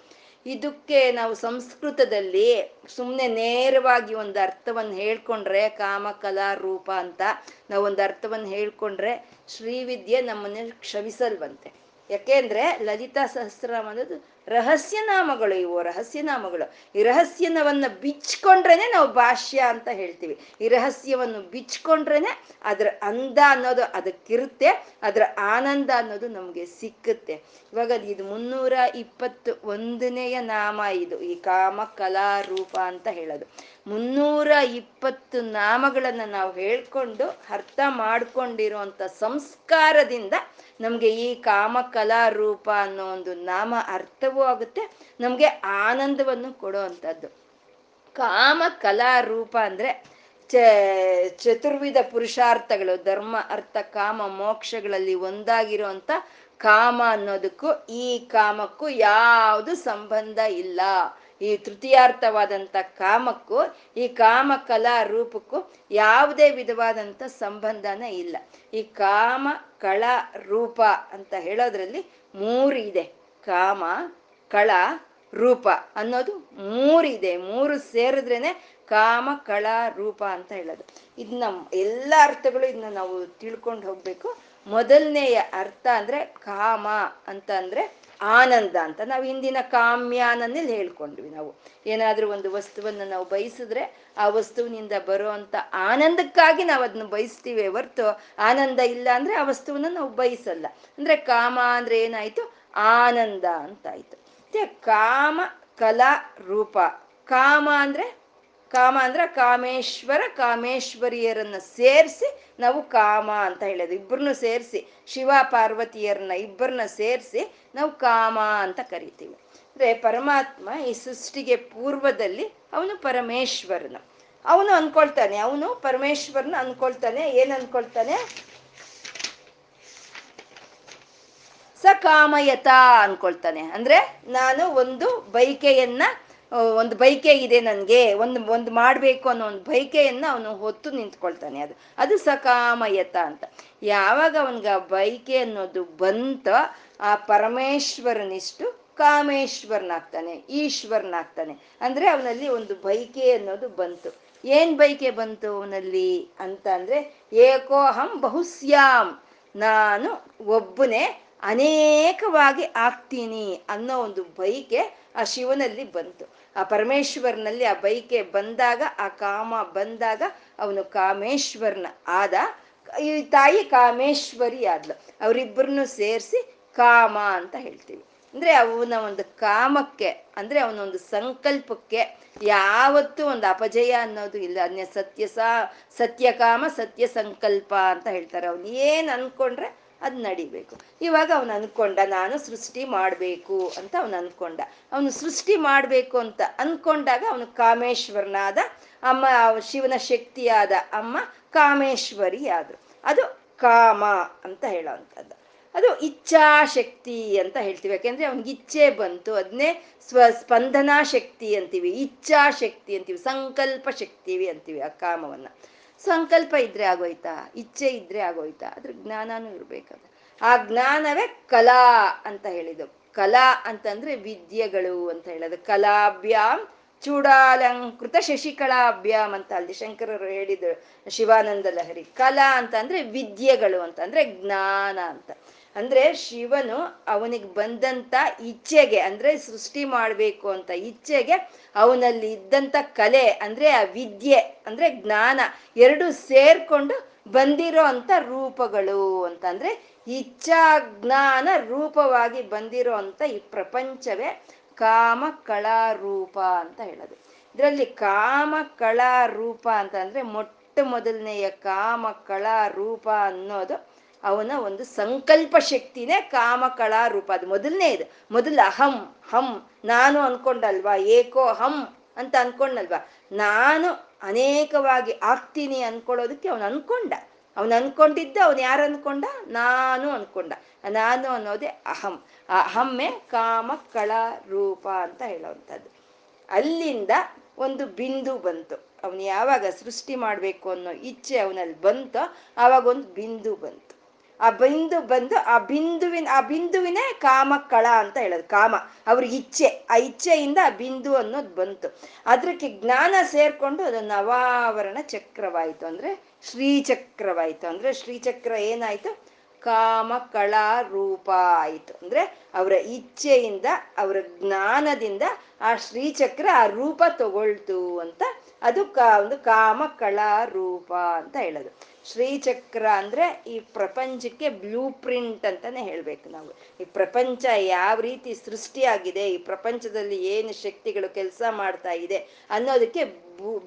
ಇದಕ್ಕೆ ನಾವು ಸಂಸ್ಕೃತದಲ್ಲಿ ಸುಮ್ಮನೆ ನೇರವಾಗಿ ಒಂದು ಅರ್ಥವನ್ನು ಹೇಳ್ಕೊಂಡ್ರೆ ಕಾಮ ಕಲಾ ರೂಪ ಅಂತ ನಾವೊಂದು ಅರ್ಥವನ್ನು ಹೇಳ್ಕೊಂಡ್ರೆ ಶ್ರೀವಿದ್ಯೆ ನಮ್ಮನ್ನ ಕ್ಷಮಿಸಲ್ವಂತೆ. ಯಾಕೆಂದ್ರೆ ಲಲಿತಾ ಸಹಸ್ರನಾಮ ಅನ್ನೋದು ರಹಸ್ಯ ನಾಮಗಳು ಇವು ರಹಸ್ಯ ನಾಮಗಳು ಈ ರಹಸ್ಯನವನ್ನ ಬಿಚ್ಕೊಂಡ್ರೇನೆ ನಾವು ಭಾಷ್ಯ ಅಂತ ಹೇಳ್ತೀವಿ. ಈ ರಹಸ್ಯವನ್ನು ಬಿಚ್ಕೊಂಡ್ರೇನೆ ಅದ್ರ ಅಂದ ಅನ್ನೋದು ಅದಕ್ಕಿರುತ್ತೆ, ಅದ್ರ ಆನಂದ ಅನ್ನೋದು ನಮ್ಗೆ ಸಿಕ್ಕುತ್ತೆ. ಇವಾಗ ಇದು ಮುನ್ನೂರ ಇಪ್ಪತ್ತು ಒಂದನೆಯ ನಾಮ ಇದು, ಈ ಕಾಮ ಕಲಾ ರೂಪ ಅಂತ ಹೇಳೋದು. ಮುನ್ನೂರ ಇಪ್ಪತ್ತು ನಾಮಗಳನ್ನ ನಾವು ಹೇಳ್ಕೊಂಡು, ಅರ್ಥ ಮಾಡ್ಕೊಂಡಿರುವಂತ ಸಂಸ್ಕಾರದಿಂದ ನಮ್ಗೆ ಈ ಕಾಮ ಕಲಾ ರೂಪ ಅನ್ನೋ ಒಂದು ನಾಮ ಆಗುತ್ತೆ, ನಮಗೆ ಆನಂದವನ್ನು ಕೊಡೋ ಅಂಥದ್ದು ಕಾಮ ಕಲಾ ರೂಪ ಅಂದ್ರೆ ಚ, ಚತುರ್ವಿಧ ಪುರುಷಾರ್ಥಗಳು, ಧರ್ಮ, ಅರ್ಥ, ಕಾಮ, ಮೋಕ್ಷಗಳಲ್ಲಿ ಒಂದಾಗಿರುವಂತ ಕಾಮ ಅನ್ನೋದಕ್ಕೂ ಈ ಕಾಮಕ್ಕೂ ಯಾವುದು ಸಂಬಂಧ ಇಲ್ಲ. ಈ ತೃತೀಯಾರ್ಥವಾದಂಥ ಕಾಮಕ್ಕೂ, ಈ ಕಾಮ ಕಲಾ ರೂಪಕ್ಕೂ ಯಾವುದೇ ವಿಧವಾದಂಥ ಸಂಬಂಧನೇ ಇಲ್ಲ. ಈ ಕಾಮ ಕಳ ರೂಪ ಅಂತ ಹೇಳೋದ್ರಲ್ಲಿ ಮೂರು ಇದೆ. ಕಾಮ ಕಳ ರೂಪ ಅನ್ನೋದು ಮೂರಿದೆ, ಮೂರು ಸೇರಿದ್ರೇನೆ ಕಾಮ, ಕಳ, ರೂಪ ಅಂತ ಹೇಳೋದು. ಇದನ್ನ ಎಲ್ಲ ಅರ್ಥಗಳು ಇದನ್ನ ನಾವು ತಿಳ್ಕೊಂಡು ಹೋಗ್ಬೇಕು. ಮೊದಲನೆಯ ಅರ್ಥ ಅಂದ್ರೆ ಕಾಮ ಅಂತ ಅಂದ್ರೆ ಆನಂದ ಅಂತ. ನಾವು ಹಿಂದಿನ ಕಾಮ್ಯಾನಲ್ಲಿ ಹೇಳ್ಕೊಂಡ್ವಿ ನಾವು. ಏನಾದ್ರೂ ಒಂದು ವಸ್ತುವನ್ನು ನಾವು ಬಯಸಿದ್ರೆ ಆ ವಸ್ತುವಿನಿಂದ ಬರುವಂತ ಆನಂದಕ್ಕಾಗಿ ನಾವು ಅದನ್ನ ಬಯಸ್ತೀವಿ ಹೊರ್ತು ಆನಂದ ಇಲ್ಲ ಅಂದ್ರೆ ಆ ವಸ್ತುವನ್ನ ನಾವು ಬಯಸಲ್ಲ. ಅಂದ್ರೆ ಕಾಮ ಅಂದ್ರೆ ಏನಾಯ್ತು? ಆನಂದ ಅಂತಾಯ್ತು. ಮತ್ತೆ ಕಾಮ ಕಲಾ ರೂಪ. ಕಾಮ ಅಂದ್ರೆ ಕಾಮ ಅಂದ್ರೆ ಕಾಮೇಶ್ವರ, ಕಾಮೇಶ್ವರಿಯರನ್ನ ಸೇರಿಸಿ ನಾವು ಕಾಮ ಅಂತ ಹೇಳೋದು. ಇಬ್ಬರನ್ನು ಸೇರಿಸಿ, ಶಿವ ಪಾರ್ವತಿಯರನ್ನ ಇಬ್ಬರನ್ನ ಸೇರಿಸಿ ನಾವು ಕಾಮ ಅಂತ ಕರಿತೀವಿ. ಅಂದ್ರೆ ಪರಮಾತ್ಮ ಈ ಸೃಷ್ಟಿಗೆ ಪೂರ್ವದಲ್ಲಿ ಅವನು ಪರಮೇಶ್ವರನು. ಅವನು ಅನ್ಕೊಳ್ತಾನೆ, ಅವನು ಪರಮೇಶ್ವರನ ಅನ್ಕೊಳ್ತಾನೆ, ಏನ್ ಅನ್ಕೊಳ್ತಾನೆ? ಸಕಾಮಯತ ಅನ್ಕೊಳ್ತಾನೆ. ಅಂದ್ರೆ ನಾನು ಒಂದು ಬೈಕೆಯನ್ನ ಒಂದು ಬೈಕೆ ಇದೆ ನನಗೆ, ಒಂದು ಒಂದು ಮಾಡಬೇಕು ಅನ್ನೋ ಒಂದು ಬೈಕೆಯನ್ನ ಅವನು ಹೊತ್ತು ನಿಂತ್ಕೊಳ್ತಾನೆ. ಅದು ಅದು ಸಕಾಮಯತ ಅಂತ. ಯಾವಾಗ ಅವನ್ಗ ಬೈಕೆ ಅನ್ನೋದು ಬಂತ, ಆ ಪರಮೇಶ್ವರನಿಷ್ಟು ಕಾಮೇಶ್ವರನಾಗ್ತಾನೆ, ಈಶ್ವರನಾಗ್ತಾನೆ. ಅಂದ್ರೆ ಅವನಲ್ಲಿ ಒಂದು ಬೈಕೆ ಅನ್ನೋದು ಬಂತು. ಏನ್ ಬೈಕೆ ಬಂತು ಅವನಲ್ಲಿ ಅಂತ ಅಂದ್ರೆ ಏಕೋಹಂ ಬಹುಸ್ಯಾಂ, ನಾನು ಒಬ್ಬನೇ ಅನೇಕವಾಗಿ ಆಗ್ತೀನಿ ಅನ್ನೋ ಒಂದು ಬೈಕೆ ಆ ಶಿವನಲ್ಲಿ ಬಂತು. ಆ ಪರಮೇಶ್ವರನಲ್ಲಿ ಆ ಬೈಕೆ ಬಂದಾಗ, ಆ ಕಾಮ ಬಂದಾಗ ಅವನು ಕಾಮೇಶ್ವರನ ಆದ. ಈ ತಾಯಿ ಕಾಮೇಶ್ವರಿ ಆದ್ಲು. ಅವರಿಬ್ಬರನ್ನು ಸೇರಿಸಿ ಕಾಮ ಅಂತ ಹೇಳ್ತೀವಿ. ಅಂದ್ರೆ ಅವನ ಒಂದು ಕಾಮಕ್ಕೆ, ಅಂದ್ರೆ ಅವನ ಒಂದು ಸಂಕಲ್ಪಕ್ಕೆ ಯಾವತ್ತೂ ಒಂದು ಅಪಜಯ ಅನ್ನೋದು ಇಲ್ಲ. ಅನ್ಯ ಸತ್ಯ ಸಾ ಸತ್ಯಕಾಮ ಸತ್ಯ ಸಂಕಲ್ಪ ಅಂತ ಹೇಳ್ತಾರೆ. ಅವನು ಏನ್ ಅನ್ಕೊಂಡ್ರೆ ಅದ್ ನಡಿಬೇಕು. ಇವಾಗ ಅವನು ಅನ್ಕೊಂಡ, ನಾನು ಸೃಷ್ಟಿ ಮಾಡಬೇಕು ಅಂತ ಅವನು ಅನ್ಕೊಂಡ. ಅವನು ಸೃಷ್ಟಿ ಮಾಡಬೇಕು ಅಂತ ಅನ್ಕೊಂಡಾಗ ಅವನು ಕಾಮೇಶ್ವರನಾದ ಅಮ್ಮ ಶಿವನ ಶಕ್ತಿಯಾದ ಅಮ್ಮ ಕಾಮೇಶ್ವರಿ ಆದ್ರು. ಅದು ಕಾಮ ಅಂತ ಹೇಳೋವಂಥದ್ದು. ಅದು ಇಚ್ಛಾಶಕ್ತಿ ಅಂತ ಹೇಳ್ತೀವಿ. ಯಾಕೆಂದ್ರೆ ಅವ್ನಿಗೆ ಇಚ್ಛೆ ಬಂತು. ಅದನ್ನೇ ಸ್ವ, ಸ್ಪಂದನಾ ಶಕ್ತಿ ಅಂತೀವಿ. ಇಚ್ಛಾಶಕ್ತಿ ಅಂತೀವಿ. ಸಂಕಲ್ಪ ಶಕ್ತಿವಿ ಅಂತೀವಿ ಆ ಕಾಮವನ್ನ. ಸಂಕಲ್ಪ ಇದ್ರೆ ಆಗೋಯ್ತಾ? ಇಚ್ಛೆ ಇದ್ರೆ ಆಗೋಯ್ತಾ? ಅದ್ರ ಜ್ಞಾನನೂ ಇರ್ಬೇಕದ ಆ ಜ್ಞಾನವೇ ಕಲಾ ಅಂತ ಹೇಳಿದ್ದು. ಕಲಾ ಅಂತಂದ್ರೆ ವಿದ್ಯೆಗಳು ಅಂತ ಹೇಳೋದು. ಕಲಾಭ್ಯಾಮ್ ಚೂಡಾಲಂಕೃತ ಶಶಿಕಲಾಭ್ಯಾಮ್ ಅಂತ ಅಲ್ಲಿ ಶಂಕರರು ಹೇಳಿದ್ರು ಶಿವಾನಂದ ಲಹರಿ. ಕಲಾ ಅಂತ ಅಂದ್ರೆ ವಿದ್ಯೆಗಳು ಅಂತ ಅಂದ್ರೆ ಜ್ಞಾನ ಅಂತ. ಅಂದ್ರೆ ಶಿವನು ಅವನಿಗೆ ಬಂದಂತ ಇಚ್ಛೆಗೆ, ಅಂದ್ರೆ ಸೃಷ್ಟಿ ಮಾಡ್ಬೇಕು ಅಂತ ಇಚ್ಛೆಗೆ ಅವನಲ್ಲಿ ಇದ್ದಂತ ಕಲೆ, ಅಂದ್ರೆ ಆ ವಿದ್ಯೆ, ಅಂದ್ರೆ ಜ್ಞಾನ ಎರಡು ಸೇರ್ಕೊಂಡು ಬಂದಿರೋ ಅಂತ ರೂಪಗಳು ಅಂತ. ಅಂದ್ರೆ ಇಚ್ಛಾ ಜ್ಞಾನ ರೂಪವಾಗಿ ಬಂದಿರೋ ಅಂತ ಈ ಪ್ರಪಂಚವೇ ಕಾಮ ಕಳಾ ರೂಪ ಅಂತ ಹೇಳೋದು. ಇದರಲ್ಲಿ ಕಾಮ ಕಳಾ ರೂಪ ಅಂತ ಅಂದ್ರೆ ಮೊಟ್ಟ ಮೊದಲನೆಯ ಕಾಮ ಕಳಾ ರೂಪ ಅನ್ನೋದು ಅವನ ಒಂದು ಸಂಕಲ್ಪ ಶಕ್ತಿನೇ ಕಾಮಕಳ ರೂಪ. ಅದು ಮೊದಲನೇ ಇದು. ಮೊದಲು ಅಹಂ, ಹಂ, ನಾನು ಅನ್ಕೊಂಡಲ್ವಾ, ಏಕೋ ಹಂ ಅಂತ ಅನ್ಕೊಂಡಲ್ವಾ ನಾನು ಅನೇಕವಾಗಿ ಆಗ್ತೀನಿ ಅನ್ಕೊಳ್ಳೋದಕ್ಕೆ ಅವನು ಅನ್ಕೊಂಡ. ಅವನು ಅನ್ಕೊಂಡಿದ್ದ ಅವನು ಯಾರು ಅನ್ಕೊಂಡ? ನಾನು ಅನ್ಕೊಂಡ. ನಾನು ಅನ್ನೋದೇ ಅಹಂ. ಆ ಅಹಮ್ಮೆ ಕಾಮ ಕಳ ರೂಪ ಅಂತ ಹೇಳೋವಂಥದ್ದು. ಅಲ್ಲಿಂದ ಒಂದು ಬಿಂದು ಬಂತು. ಅವನು ಯಾವಾಗ ಸೃಷ್ಟಿ ಮಾಡಬೇಕು ಅನ್ನೋ ಇಚ್ಛೆ ಅವನಲ್ಲಿ ಬಂತೋ, ಆವಾಗ ಒಂದು ಬಿಂದು ಬಂತು. ಆ ಬಿಂದು ಬಂದು ಆ ಬಿಂದುವಿನ, ಆ ಬಿಂದುವಿನೇ ಕಾಮಕಳ ಅಂತ ಹೇಳೋದು, ಕಾಮ. ಅವ್ರ ಇಚ್ಛೆ, ಆ ಇಚ್ಛೆಯಿಂದ ಆ ಬಿಂದು ಅನ್ನೋದು ಬಂತು. ಅದಕ್ಕೆ ಜ್ಞಾನ ಸೇರ್ಕೊಂಡು ಅದು ನವಾವರಣ ಚಕ್ರವಾಯಿತು ಅಂದ್ರೆ ಶ್ರೀಚಕ್ರವಾಯಿತು. ಅಂದ್ರೆ ಶ್ರೀಚಕ್ರ ಏನಾಯ್ತು? ಕಾಮ ಕಳಾ ರೂಪ ಆಯಿತು. ಅಂದ್ರೆ ಅವರ ಇಚ್ಛೆಯಿಂದ, ಅವರ ಜ್ಞಾನದಿಂದ ಆ ಶ್ರೀಚಕ್ರ ಆ ರೂಪ ತಗೊಳ್ತು ಅಂತ ಅದು ಕಾ, ಒಂದು ಕಾಮ ಕಳಾ ರೂಪ ಅಂತ ಹೇಳೋದು. ಶ್ರೀಚಕ್ರ ಅಂದ್ರೆ ಈ ಪ್ರಪಂಚಕ್ಕೆ ಬ್ಲೂ ಪ್ರಿಂಟ್ ಅಂತಾನೆ ಹೇಳ್ಬೇಕು ನಾವು. ಈ ಪ್ರಪಂಚ ಯಾವ ರೀತಿ ಸೃಷ್ಟಿಯಾಗಿದೆ, ಈ ಪ್ರಪಂಚದಲ್ಲಿ ಏನು ಶಕ್ತಿಗಳು ಕೆಲಸ ಮಾಡ್ತಾ ಇದೆ ಅನ್ನೋದಕ್ಕೆ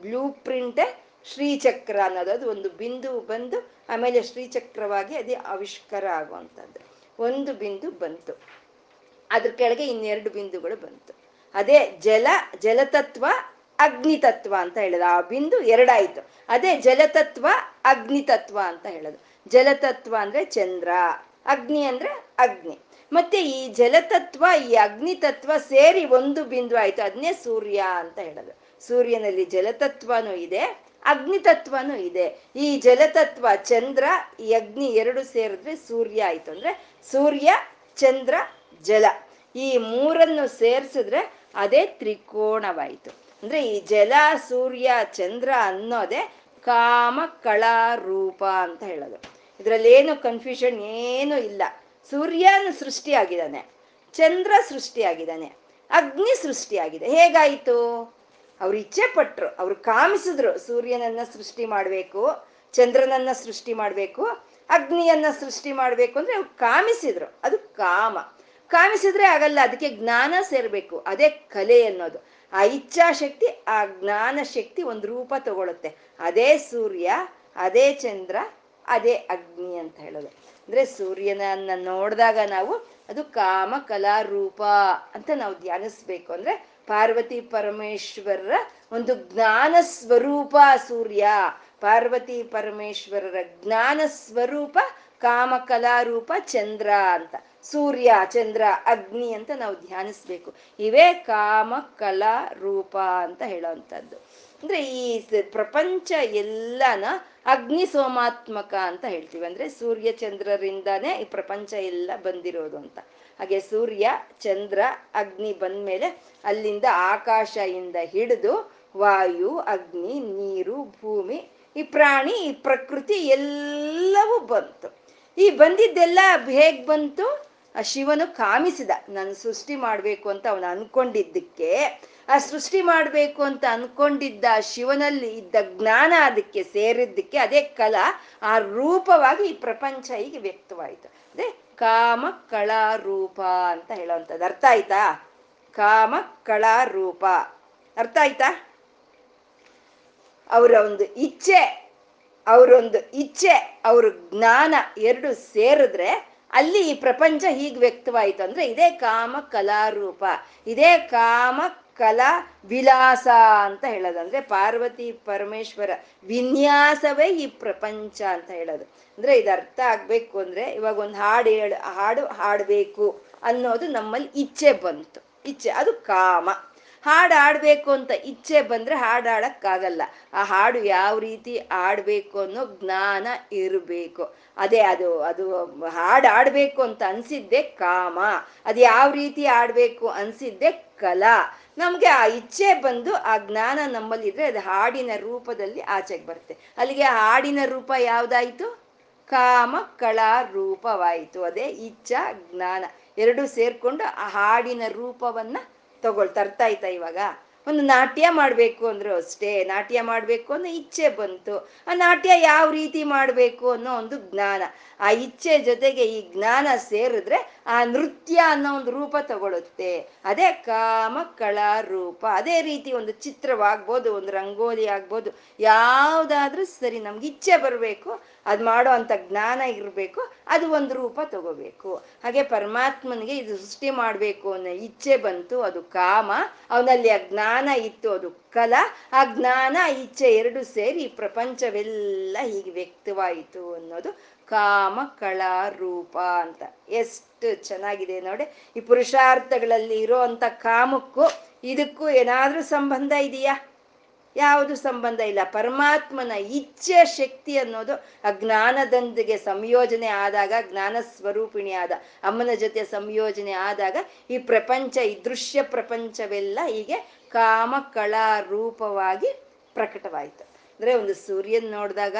ಬ್ಲೂ ಪ್ರಿಂಟೇ ಶ್ರೀಚಕ್ರ ಅನ್ನೋದು. ಅದು ಒಂದು ಬಿಂದು ಬಂದು ಆಮೇಲೆ ಶ್ರೀಚಕ್ರವಾಗಿ ಅದೇ ಆವಿಷ್ಕಾರ ಆಗುವಂಥದ್ದು. ಒಂದು ಬಿಂದು ಬಂತು. ಅದ್ರ ಕೆಳಗೆ ಇನ್ನೆರಡು ಬಿಂದುಗಳು ಬಂತು. ಅದೇ ಜಲ, ಜಲತತ್ವ ಅಗ್ನಿತತ್ವ ಅಂತ ಹೇಳೋದು. ಆ ಬಿಂದು ಎರಡಾಯ್ತು. ಅದೇ ಜಲತತ್ವ ಅಗ್ನಿ ತತ್ವ ಅಂತ ಹೇಳೋದು. ಜಲತತ್ವ ಅಂದ್ರೆ ಚಂದ್ರ, ಅಗ್ನಿ ಅಂದ್ರೆ ಅಗ್ನಿ. ಮತ್ತೆ ಈ ಜಲತತ್ವ, ಈ ಅಗ್ನಿ ತತ್ವ ಸೇರಿ ಒಂದು ಬಿಂದು ಆಯ್ತು. ಅದನ್ನೇ ಸೂರ್ಯ ಅಂತ ಹೇಳೋದು. ಸೂರ್ಯನಲ್ಲಿ ಜಲತತ್ವನೂ ಇದೆ ಅಗ್ನಿ ತತ್ವನೂ ಇದೆ. ಈ ಜಲತತ್ವ, ಚಂದ್ರ, ಈ ಅಗ್ನಿ ಎರಡು ಸೇರಿದ್ರೆ ಸೂರ್ಯ ಆಯ್ತು ಅಂದ್ರೆ ಸೂರ್ಯ, ಚಂದ್ರ, ಜಲ. ಈ ಮೂರನ್ನು ಸೇರಿಸಿದ್ರೆ ಅದೇ ತ್ರಿಕೋಣವಾಯಿತು ಅಂದ್ರೆ ಈ ಜಲ, ಸೂರ್ಯ, ಚಂದ್ರ ಅನ್ನೋದೇ ಕಾಮ, ಕಳಾ, ರೂಪ ಅಂತ ಹೇಳೋದು. ಇದ್ರಲ್ಲಿ ಏನು ಕನ್ಫ್ಯೂಷನ್ ಏನು ಇಲ್ಲ. ಸೂರ್ಯನ ಸೃಷ್ಟಿಯಾಗಿದ್ದಾನೆ. ಚಂದ್ರ ಸೃಷ್ಟಿಯಾಗಿದ್ದಾನೆ. ಅಗ್ನಿ ಸೃಷ್ಟಿಯಾಗಿದೆ. ಹೇಗಾಯಿತು? ಅವ್ರು ಇಚ್ಛೆ ಪಟ್ರು. ಅವ್ರು ಕಾಮಿಸಿದ್ರು. ಸೂರ್ಯನನ್ನ ಸೃಷ್ಟಿ ಮಾಡಬೇಕು, ಚಂದ್ರನನ್ನ ಸೃಷ್ಟಿ ಮಾಡಬೇಕು, ಅಗ್ನಿಯನ್ನ ಸೃಷ್ಟಿ ಮಾಡಬೇಕು ಅಂದ್ರೆ ಅವ್ರು ಕಾಮಿಸಿದ್ರು. ಅದು ಕಾಮ. ಕಾಮಿಸಿದ್ರೆ ಆಗಲ್ಲ, ಅದಕ್ಕೆ ಜ್ಞಾನ ಸೇರ್ಬೇಕು. ಅದೇ ಕಲೆ ಅನ್ನೋದು. ಆ ಇಚ್ಛಾಶಕ್ತಿ, ಆ ಜ್ಞಾನ ಶಕ್ತಿ ಒಂದು ರೂಪ ತಗೊಳುತ್ತೆ. ಅದೇ ಸೂರ್ಯ, ಅದೇ ಚಂದ್ರ, ಅದೇ ಅಗ್ನಿ ಅಂತ ಹೇಳೋದು. ಅಂದ್ರೆ ಸೂರ್ಯನನ್ನ ನೋಡಿದಾಗ ನಾವು ಅದು ಕಾಮ ಕಲಾ ರೂಪ ಅಂತ ನಾವು ಧ್ಯಾನಿಸ್ಬೇಕು. ಅಂದ್ರೆ ಪಾರ್ವತಿ ಪರಮೇಶ್ವರರ ಒಂದು ಜ್ಞಾನ ಸ್ವರೂಪ ಸೂರ್ಯ. ಪಾರ್ವತಿ ಪರಮೇಶ್ವರರ ಜ್ಞಾನ ಸ್ವರೂಪ ಕಾಮ ರೂಪ ಚಂದ್ರ ಅಂತ. ಸೂರ್ಯ, ಚಂದ್ರ, ಅಗ್ನಿ ಅಂತ ನಾವು ಧ್ಯಾನಿಸ್ಬೇಕು. ಇವೇ ಕಾಮ ಕಲಾ ರೂಪ ಅಂತ ಹೇಳೋವಂಥದ್ದು ಅಂದ್ರೆ ಈ ಪ್ರಪಂಚ ಎಲ್ಲನ ಅಗ್ನಿ ಸೋಮಾತ್ಮಕ ಅಂತ ಹೇಳ್ತೀವಿ. ಅಂದ್ರೆ ಸೂರ್ಯ ಚಂದ್ರರಿಂದಾನೇ ಈ ಪ್ರಪಂಚ ಎಲ್ಲ ಬಂದಿರೋದು ಅಂತ. ಹಾಗೆ ಸೂರ್ಯ, ಚಂದ್ರ, ಅಗ್ನಿ ಬಂದ್ಮೇಲೆ ಅಲ್ಲಿಂದ ಆಕಾಶದಿಂದ ಹಿಡಿದು ವಾಯು, ಅಗ್ನಿ, ನೀರು, ಭೂಮಿ, ಈ ಪ್ರಾಣಿ, ಈ ಪ್ರಕೃತಿ ಎಲ್ಲವೂ ಬಂತು. ಈ ಬಂದಿದ್ದೆಲ್ಲ ಹೇಗ್ ಬಂತು? ಆ ಶಿವನು ಕಾಮಿಸಿದ, ನಾನು ಸೃಷ್ಟಿ ಮಾಡ್ಬೇಕು ಅಂತ ಅವನು ಅನ್ಕೊಂಡಿದ್ದಕ್ಕೆ, ಆ ಸೃಷ್ಟಿ ಮಾಡ್ಬೇಕು ಅಂತ ಅನ್ಕೊಂಡಿದ್ದ ಶಿವನಲ್ಲಿ ಇದ್ದ ಜ್ಞಾನ ಅದಕ್ಕೆ ಸೇರಿದ್ದಕ್ಕೆ ಅದೇ ಕಲಾ ಆ ರೂಪವಾಗಿ ಈ ಪ್ರಪಂಚ ಹೀಗೆ ವ್ಯಕ್ತವಾಯಿತು. ಅದೇ ಕಾಮ ಕಳಾ ರೂಪ ಅಂತ ಹೇಳೋವಂಥದ್ದು. ಅರ್ಥ ಆಯ್ತಾ? ಕಾಮ ಕಳಾ ರೂಪ. ಅರ್ಥ ಆಯ್ತಾ? ಅವರ ಒಂದು ಇಚ್ಛೆ ಅವರೊಂದು ಇಚ್ಛೆ, ಅವ್ರ ಜ್ಞಾನ ಎರಡು ಸೇರಿದ್ರೆ ಅಲ್ಲಿ ಈ ಪ್ರಪಂಚ ಹೀಗೆ ವ್ಯಕ್ತವಾಯಿತು ಅಂದ್ರೆ ಇದೇ ಕಾಮ ಕಲಾರೂಪ ಇದೇ ಕಾಮ ಕಲಾ ವಿಲಾಸ ಅಂತ ಹೇಳೋದು. ಅಂದ್ರೆ ಪಾರ್ವತಿ ಪರಮೇಶ್ವರ ವಿನ್ಯಾಸವೇ ಈ ಪ್ರಪಂಚ ಅಂತ ಹೇಳೋದು. ಅಂದ್ರೆ ಇದು ಅರ್ಥ ಆಗ್ಬೇಕು ಅಂದ್ರೆ ಇವಾಗ ಒಂದು ಹಾಡು ಹೇಳ, ಹಾಡು ಹಾಡಬೇಕು ಅನ್ನೋದು ನಮ್ಮಲ್ಲಿ ಇಚ್ಛೆ ಬಂತು. ಇಚ್ಛೆ, ಅದು ಕಾಮ. ಹಾಡು ಆಡ್ಬೇಕು ಅಂತ ಇಚ್ಛೆ ಬಂದ್ರೆ ಹಾಡು ಆಡಕ್ಕಾಗಲ್ಲ ಆ ಹಾಡು ಯಾವ ರೀತಿ ಆಡ್ಬೇಕು ಅನ್ನೋ ಜ್ಞಾನ ಇರಬೇಕು. ಅದೇ ಅದು ಅದು ಹಾಡು ಆಡ್ಬೇಕು ಅಂತ ಅನ್ಸಿದ್ದೆ ಕಾಮ. ಅದು ಯಾವ ರೀತಿ ಆಡ್ಬೇಕು ಅನ್ಸಿದ್ದೆ ಕಲಾ. ನಮ್ಗೆ ಆ ಇಚ್ಛೆ ಬಂದು ಆ ಜ್ಞಾನ ನಮ್ಮಲ್ಲಿ ಇದ್ರೆ ಅದು ಹಾಡಿನ ರೂಪದಲ್ಲಿ ಆಚೆಗೆ ಬರುತ್ತೆ. ಅಲ್ಲಿಗೆ ಹಾಡಿನ ರೂಪ ಯಾವ್ದಾಯ್ತು? ಕಾಮ ಕಳಾ ರೂಪವಾಯಿತು. ಅದೇ ಇಚ್ಛಾ, ಜ್ಞಾನ. ಎರಡು ಸೇರ್ಕೊಂಡು ಆ ಹಾಡಿನ ರೂಪವನ್ನ ತಗೊಳ್ತಾ ತರ್ತಾ ಆಯ್ತಾ ಇವಾಗ. ಒಂದು ನಾಟ್ಯ ಮಾಡಬೇಕು ಅಂದ್ರು ಅಷ್ಟೇ. ನಾಟ್ಯ ಮಾಡಬೇಕು ಅನ್ನೋ ಇಚ್ಛೆ ಬಂತು. ಆ ನಾಟ್ಯ ಯಾವ ರೀತಿ ಮಾಡಬೇಕು ಅನ್ನೋ ಒಂದು ಜ್ಞಾನ. ಆ ಇಚ್ಛೆ ಜೊತೆಗೆ ಈ ಜ್ಞಾನ ಸೇರಿದ್ರೆ ಆ ನೃತ್ಯ ಅನ್ನೋ ಒಂದು ರೂಪ ತಗೊಳುತ್ತೆ ಅದೇ ಕಾಮ, ಕಳಾ, ರೂಪ. ಅದೇ ರೀತಿ ಒಂದು ಚಿತ್ರವಾಗ್ಬೋದು, ಒಂದು ರಂಗೋಲಿ ಆಗ್ಬೋದು. ಯಾವ್ದಾದ್ರೂ ಸರಿ ನಮ್ಗೆ ಇಚ್ಛೆ ಬರಬೇಕು, ಅದು ಮಾಡೋ ಅಂತ ಜ್ಞಾನ ಇರಬೇಕು, ಅದು ಒಂದು ರೂಪ ತಗೋಬೇಕು. ಹಾಗೆ ಪರಮಾತ್ಮನಿಗೆ ಇದು ಸೃಷ್ಟಿ ಮಾಡಬೇಕು ಅನ್ನೋ ಇಚ್ಛೆ ಬಂತು. ಅದು ಕಾಮ. ಅವನಲ್ಲಿ ಆ ಜ್ಞಾನ ಇತ್ತು ಅದು ಕಲಾ, ಆ ಜ್ಞಾನ ಇಚ್ಛೆ ಎರಡು ಸೇರಿ ಪ್ರಪಂಚವೆಲ್ಲ ಹೀಗೆ ವ್ಯಕ್ತವಾಯಿತು ಅನ್ನೋದು ಕಾಮ ಕಳಾ ರೂಪ ಅಂತ. ಎಷ್ಟು ಚೆನ್ನಾಗಿದೆ ನೋಡಿ. ಈ ಪುರುಷಾರ್ಥಗಳಲ್ಲಿ ಇರೋ ಅಂತ ಕಾಮಕ್ಕೂ ಇದಕ್ಕೂ ಏನಾದ್ರೂ ಸಂಬಂಧ ಇದೆಯಾ? ಯಾವುದು ಸಂಬಂಧ ಇಲ್ಲ. ಪರಮಾತ್ಮನ ಇಚ್ಛೆ, ಶಕ್ತಿ ಅನ್ನೋದು ಆ ಜ್ಞಾನದೊಂದಿಗೆ ಸಂಯೋಜನೆ ಆದಾಗ, ಜ್ಞಾನ ಸ್ವರೂಪಿಣಿ ಆದ, ಅಮ್ಮನ ಜೊತೆ ಸಂಯೋಜನೆ ಆದಾಗ ಈ ಪ್ರಪಂಚ, ಈ ದೃಶ್ಯ ಪ್ರಪಂಚವೆಲ್ಲ ಹೀಗೆ ಕಾಮ ಕಳಾ ರೂಪವಾಗಿ ಪ್ರಕಟವಾಯಿತು. ಅಂದ್ರೆ ಒಂದು ಸೂರ್ಯನ್ ನೋಡಿದಾಗ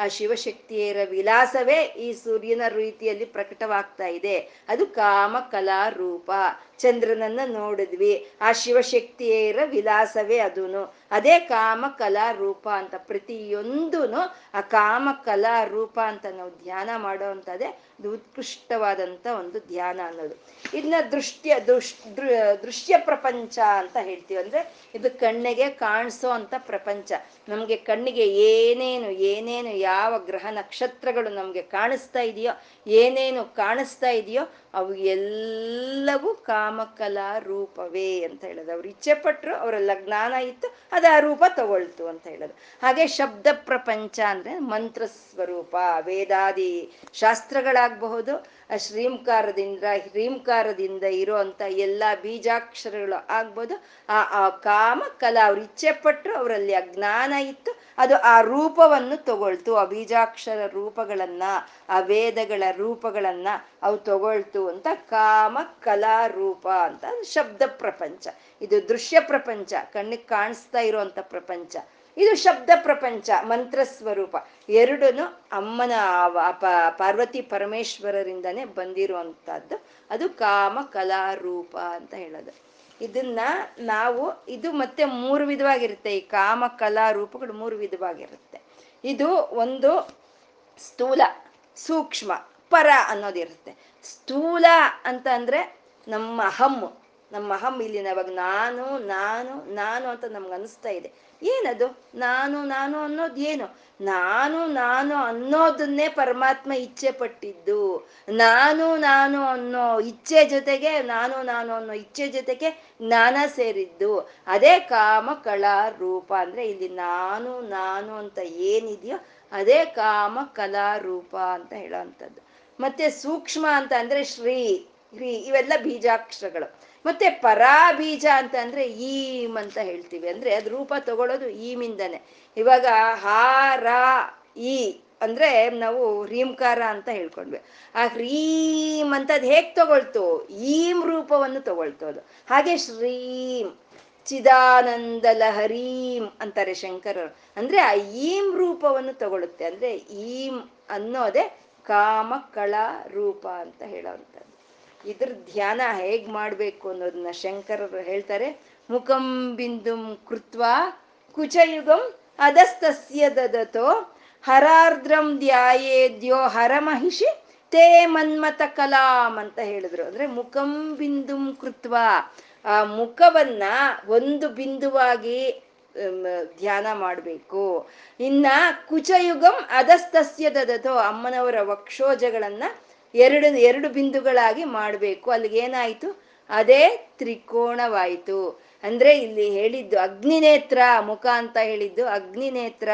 ಆ ಶಿವಶಕ್ತಿಯರ ವಿಲಾಸವೇ ಈ ಸೂರ್ಯನ ರೀತಿಯಲ್ಲಿ ಪ್ರಕಟವಾಗ್ತಾ ಇದೆ. ಅದು ಕಾಮ ಕಲಾ ರೂಪ. ಚಂದ್ರನನ್ನ ನೋಡಿದ್ವಿ. ಆ ಶಿವಶಕ್ತಿಯರ ವಿಲಾಸವೇ ಅದೂನು. ಅದೇ ಕಾಮ ಕಲಾ ರೂಪ ಅಂತ ಪ್ರತಿಯೊಂದೂ ಆ ಕಾಮ ಕಲಾ ರೂಪ ಅಂತ ನಾವು ಧ್ಯಾನ ಮಾಡೋ ಅಂತದೇ ಇದು ಉತ್ಕೃಷ್ಟವಾದಂತ ಒಂದು ಧ್ಯಾನ ಅನ್ನೋದು. ಇದನ್ನ ದೃಷ್ಟ್ಯ ದೃಶ್ ದೃಶ್ಯ ಪ್ರಪಂಚ ಅಂತ ಹೇಳ್ತೀವಿ. ಅಂದ್ರೆ ಇದು ಕಣ್ಣಿಗೆ ಕಾಣಿಸೋ ಅಂತ ಪ್ರಪಂಚ. ನಮ್ಗೆ ಕಣ್ಣಿಗೆ ಏನೇನು ಏನೇನು ಯಾವ ಗ್ರಹ ನಕ್ಷತ್ರಗಳು ನಮ್ಗೆ ಕಾಣಿಸ್ತಾ ಇದೆಯೋ, ಏನೇನು ಕಾಣಿಸ್ತಾ ಇದೆಯೋ ಅವು ಎಲ್ಲವೂ ಕಾಮಕಲಾ ರೂಪವೇ ಅಂತ ಹೇಳೋದು. ಅವ್ರು ಇಚ್ಛೆ ಪಟ್ಟರು ಅವರೆಲ್ಲ ಜ್ಞಾನ ಇತ್ತು, ಅದು ಆ ರೂಪ ತಗೊಳ್ತು ಅಂತ ಹೇಳೋದು. ಹಾಗೆ ಶಬ್ದ ಪ್ರಪಂಚ ಅಂದ್ರೆ ಮಂತ್ರ ಸ್ವರೂಪ ವೇದಾದಿ ಶಾಸ್ತ್ರಗಳಾಗಬಹುದು ಆ ಶ್ರೀಂಕಾರದಿಂದ ಹ್ರೀಂಕಾರದಿಂದ ಇರುವಂತ ಎಲ್ಲ ಬೀಜಾಕ್ಷರಗಳು ಆಗ್ಬೋದು. ಆ ಆ ಕಾಮ ಕಲಾ ಅವ್ರು ಇಚ್ಛೆ ಪಟ್ಟರು ಅವರಲ್ಲಿ ಅಜ್ಞಾನ ಜ್ಞಾನ ಇತ್ತು. ಅದು ಆ ರೂಪವನ್ನು ತಗೊಳ್ತು, ಆ ಬೀಜಾಕ್ಷರ ರೂಪಗಳನ್ನ, ಆ ವೇದಗಳ ರೂಪಗಳನ್ನ ಅವು ತಗೊಳ್ತು ಅಂತ ಕಾಮ ಕಲಾ ರೂಪ ಅಂತ ಶಬ್ದ ಪ್ರಪಂಚ. ಇದು ದೃಶ್ಯ ಪ್ರಪಂಚ, ಕಣ್ಣಿಗೆ ಕಾಣಿಸ್ತಾ ಇರುವಂತ ಪ್ರಪಂಚ. ಇದು ಶಬ್ದ ಪ್ರಪಂಚ, ಮಂತ್ರ ಸ್ವರೂಪ. ಎರಡೂ ಅಮ್ಮನ ಪಾರ್ವತಿ ಪರಮೇಶ್ವರರಿಂದನೇ ಬಂದಿರುವಂತಹದ್ದು. ಅದು ಕಾಮ ಕಲಾರೂಪ ಅಂತ ಹೇಳೋದು. ಇದನ್ನ ನಾವು, ಇದು ಮತ್ತೆ ಮೂರು ವಿಧವಾಗಿರುತ್ತೆ. ಈ ಕಾಮ, ಕಲಾ, ರೂಪಗಳು ಮೂರು ವಿಧವಾಗಿರುತ್ತೆ. ಇದು ಒಂದು ಸ್ಥೂಲ, ಸೂಕ್ಷ್ಮ, ಪರ ಅನ್ನೋದಿರುತ್ತೆ. ಸ್ಥೂಲ ಅಂತ ಅಂದ್ರೆ ನಮ್ಮ ಅಹಮ್ಮು. ನಮ್ಮ ಅಹಂ ಇಲ್ಲಿ ನಾವಾಗ ನಾನು ನಾನು ನಾನು ಅಂತ ನಮ್ಗೆ ಅನಿಸ್ತಾ ಇದೆ. ಏನದು? ನಾನು ನಾನು ಅನ್ನೋದು ಏನು? ನಾನು ನಾನು ಅನ್ನೋದನ್ನೇ ಪರಮಾತ್ಮ ಇಚ್ಛೆ ಪಟ್ಟಿದ್ದು. ನಾನು ನಾನು ಅನ್ನೋ ಇಚ್ಛೆ ಜೊತೆಗೆ, ನಾನು ನಾನು ಅನ್ನೋ ಇಚ್ಛೆ ಜೊತೆಗೆ ಜ್ಞಾನ ಸೇರಿದ್ದು. ಅದೇ ಕಾಮ ಕಲಾ ರೂಪ. ಅಂದ್ರೆ ಇಲ್ಲಿ ನಾನು ನಾನು ಅಂತ ಏನಿದೆಯೋ ಅದೇ ಕಾಮ, ಕಲಾ, ರೂಪ ಅಂತ ಹೇಳೋವಂಥದ್ದು ಮತ್ತೆ ಸೂಕ್ಷ್ಮ ಅಂತ ಅಂದ್ರೆ ಶ್ರೀ ಶ್ರೀ ಇವೆಲ್ಲ ಬೀಜಾಕ್ಷರಗಳು. ಮತ್ತೆ ಪರಾಬೀಜ ಅಂತ ಅಂದ್ರೆ ಈಮ್ ಅಂತ ಹೇಳ್ತೀವಿ. ಅಂದ್ರೆ ಅದ್ ರೂಪ ತಗೊಳ್ಳೋದು ಈಮಿಂದನೆ. ಇವಾಗ ಹಾರ ಈ ಅಂದ್ರೆ ನಾವು ರೀಂಕಾರ ಅಂತ ಹೇಳ್ಕೊಂಡ್ವಿ. ಆ ಹ್ರೀಮ್ ಅಂತ ಅದ್ ಹೇಗ್ ತಗೊಳ್ತು? ಈಮ್ ರೂಪವನ್ನು ತಗೊಳ್ತು ಅದು ಹಾಗೆ ಶ್ರೀಂ ಚಿದಾನಂದ ಲಹರೀಂ ಅಂತಾರೆ ಶಂಕರರು. ಅಂದ್ರೆ ಆ ಈಮ್ ರೂಪವನ್ನು ತಗೊಳುತ್ತೆ. ಅಂದ್ರೆ ಈಮ್ ಅನ್ನೋದೇ ಕಾಮ, ಕಳ, ರೂಪ ಅಂತ ಹೇಳೋವಂಥದ್ದು. ಇದ್ರ ಧ್ಯಾನ ಹೇಗ್ ಮಾಡ್ಬೇಕು ಅನ್ನೋದನ್ನ ಶಂಕರರು ಹೇಳ್ತಾರೆ. ಮುಖಂ ಬಿಂದುಂ ಕೃತ್ವ ಕುಚಯುಗಂ ಅದಸ್ತಸ್ಯ ದದತೋ ಹರಾರ್ದ್ರಂ ಧ್ಯಾಯೇದ್ಯೋ ಹರಮಹಿಷಿ ತೇ ಮನ್ಮತ ಕಲಾಂ ಅಂತ ಹೇಳಿದ್ರು. ಅಂದ್ರೆ ಮುಖಂ ಬಿಂದುಂ ಕೃತ್ವ. ಆ ಮುಖವನ್ನ ಒಂದು ಬಿಂದುವಾಗಿ ಧ್ಯಾನ ಮಾಡಬೇಕು. ಇನ್ನ ಕುಚಯುಗಂ ಅದಸ್ತಸ್ಯ ದದತೋ ಅಮ್ಮನವರ ವಕ್ಷೋಜಗಳನ್ನ ಎರಡು ಎರಡು ಬಿಂದುಗಳಾಗಿ ಮಾಡಬೇಕು. ಅಲ್ಲಿಗೆ ಏನಾಯ್ತು? ಅದೇ ತ್ರಿಕೋಣವಾಯಿತು ಅಂದ್ರೆ ಇಲ್ಲಿ ಹೇಳಿದ್ದು ಅಗ್ನಿನೇತ್ರ ಮುಖ ಅಂತ ಹೇಳಿದ್ದು ಅಗ್ನಿನೇತ್ರ,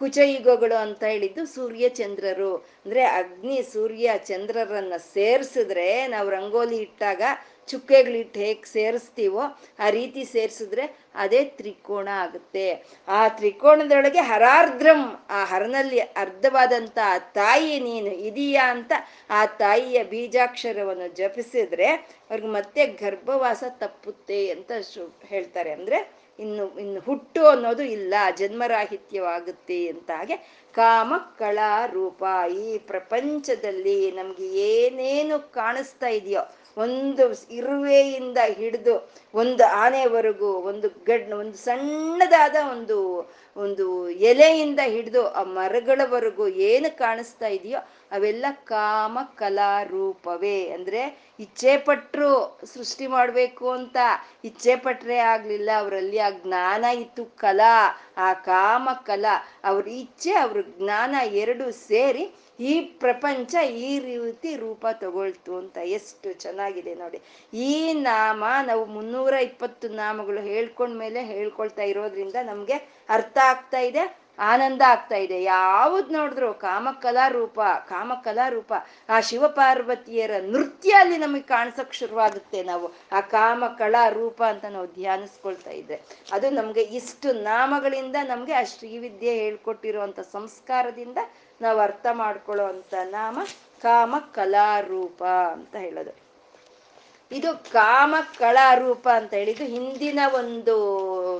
ಕುಚಯುಗಗಳು ಅಂತ ಹೇಳಿದ್ದು ಸೂರ್ಯ ಚಂದ್ರರು ಅಂದ್ರೆ ಅಗ್ನಿ ಸೂರ್ಯ ಚಂದ್ರರನ್ನ ಸೇರ್ಸಿದ್ರೆ ನಾವು ರಂಗೋಲಿ ಇಟ್ಟಾಗ ಚುಕ್ಕೆಗಳಿಟ್ಟು ಹೇಗೆ ಸೇರಿಸ್ತೀವೋ ಆ ರೀತಿ ಸೇರಿಸಿದ್ರೆ ಅದೇ ತ್ರಿಕೋಣ ಆಗುತ್ತೆ. ಆ ತ್ರಿಕೋಣದೊಳಗೆ ಹರಾರ್ದ್ರಂ, ಆ ಹರನಲ್ಲಿ ಅರ್ಧವಾದಂತ ತಾಯಿ ನೀನು ಇದೀಯಾ ಅಂತ ಆ ತಾಯಿಯ ಬೀಜಾಕ್ಷರವನ್ನು ಜಪಿಸಿದ್ರೆ ಅವ್ರಿಗೆ ಮತ್ತೆ ಗರ್ಭವಾಸ ತಪ್ಪುತ್ತೆ ಅಂತ ಹೇಳ್ತಾರೆ. ಅಂದ್ರೆ ಇನ್ನು ಇನ್ನು ಹುಟ್ಟು ಅನ್ನೋದು ಇಲ್ಲ, ಜನ್ಮರಾಹಿತ್ಯವಾಗುತ್ತೆ ಅಂತ ಹಾಗೆ ಕಾಮ ಕಳಾ ರೂಪ ಈ ಪ್ರಪಂಚದಲ್ಲಿ ನಮ್ಗೆ ಏನೇನು ಕಾಣಿಸ್ತಾ ಇದೆಯೋ ಒಂದು ಇರುವೆಯಿಂದ ಹಿಡಿದು ಒಂದು ಆನೆವರೆಗೂ, ಒಂದು ಗಡ್, ಒಂದು ಸಣ್ಣದಾದ ಒಂದು ಒಂದು ಎಲೆಯಿಂದ ಹಿಡಿದು ಆ ಮರಗಳವರೆಗೂ ಏನು ಕಾಣಿಸ್ತಾ ಇದೆಯೋ ಅವೆಲ್ಲ ಕಾಮ ಕಲಾ ರೂಪವೇ. ಅಂದ್ರೆ ಇಚ್ಛೆ ಪಟ್ರು ಸೃಷ್ಟಿ ಮಾಡ್ಬೇಕು ಅಂತ ಇಚ್ಛೆ ಪಟ್ರೆ ಆಗ್ಲಿಲ್ಲ. ಅವರಲ್ಲಿ ಆ ಜ್ಞಾನ ಇತ್ತು ಕಲಾ, ಆ ಕಾಮ ಕಲಾ. ಅವ್ರ ಇಚ್ಛೆ, ಅವ್ರ ಜ್ಞಾನ ಎರಡು ಸೇರಿ ಈ ಪ್ರಪಂಚ ಈ ರೀತಿ ರೂಪ ತಗೊಳ್ತು ಅಂತ ಎಷ್ಟು ಚೆನ್ನಾಗಿದೆ ನೋಡಿ. ಈ ನಾಮ ನಾವು ಮುನ್ನೂರ ಇಪ್ಪತ್ತು ನಾಮಗಳು ಹೇಳ್ಕೊಂಡ್ಮೇಲೆ ಹೇಳ್ಕೊಳ್ತಾ ಇರೋದ್ರಿಂದ ನಮ್ಗೆ ಅರ್ಥ ಆಗ್ತಾ ಇದೆ. ಆನಂದ ಆಗ್ತಾ ಇದೆ. ಯಾವ್ದು ನೋಡಿದ್ರು ಕಾಮಕಲಾ ರೂಪ ಕಾಮಕಲಾ ರೂಪ. ಆ ಶಿವಪಾರ್ವತಿಯರ ನೃತ್ಯ ಅಲ್ಲಿ ನಮಗೆ ಕಾಣಿಸಕ್ ಶುರುವಾಗುತ್ತೆ ನಾವು. ಆ ಕಾಮ ಕಳಾ ರೂಪ ಅಂತ ನಾವು ಧ್ಯಾನಿಸ್ಕೊಳ್ತಾ ಇದ್ರೆ. ಅದು ನಮ್ಗೆ ಇಷ್ಟು ನಾಮಗಳಿಂದ ನಮ್ಗೆ ಆ ಶ್ರೀವಿದ್ಯೆ ಹೇಳ್ಕೊಟ್ಟಿರುವಂತ ಸಂಸ್ಕಾರದಿಂದ ನಾವು ಅರ್ಥ ಮಾಡ್ಕೊಳ್ಳೋ ಅಂತ ನಾಮ ಕಾಮ ಕಲಾರೂಪ ಅಂತ ಹೇಳೋದು. ಇದು ಕಾಮ ಕಳಾರೂಪ ಅಂತ ಹೇಳಿದ್ದು ಹಿಂದಿನ ಒಂದು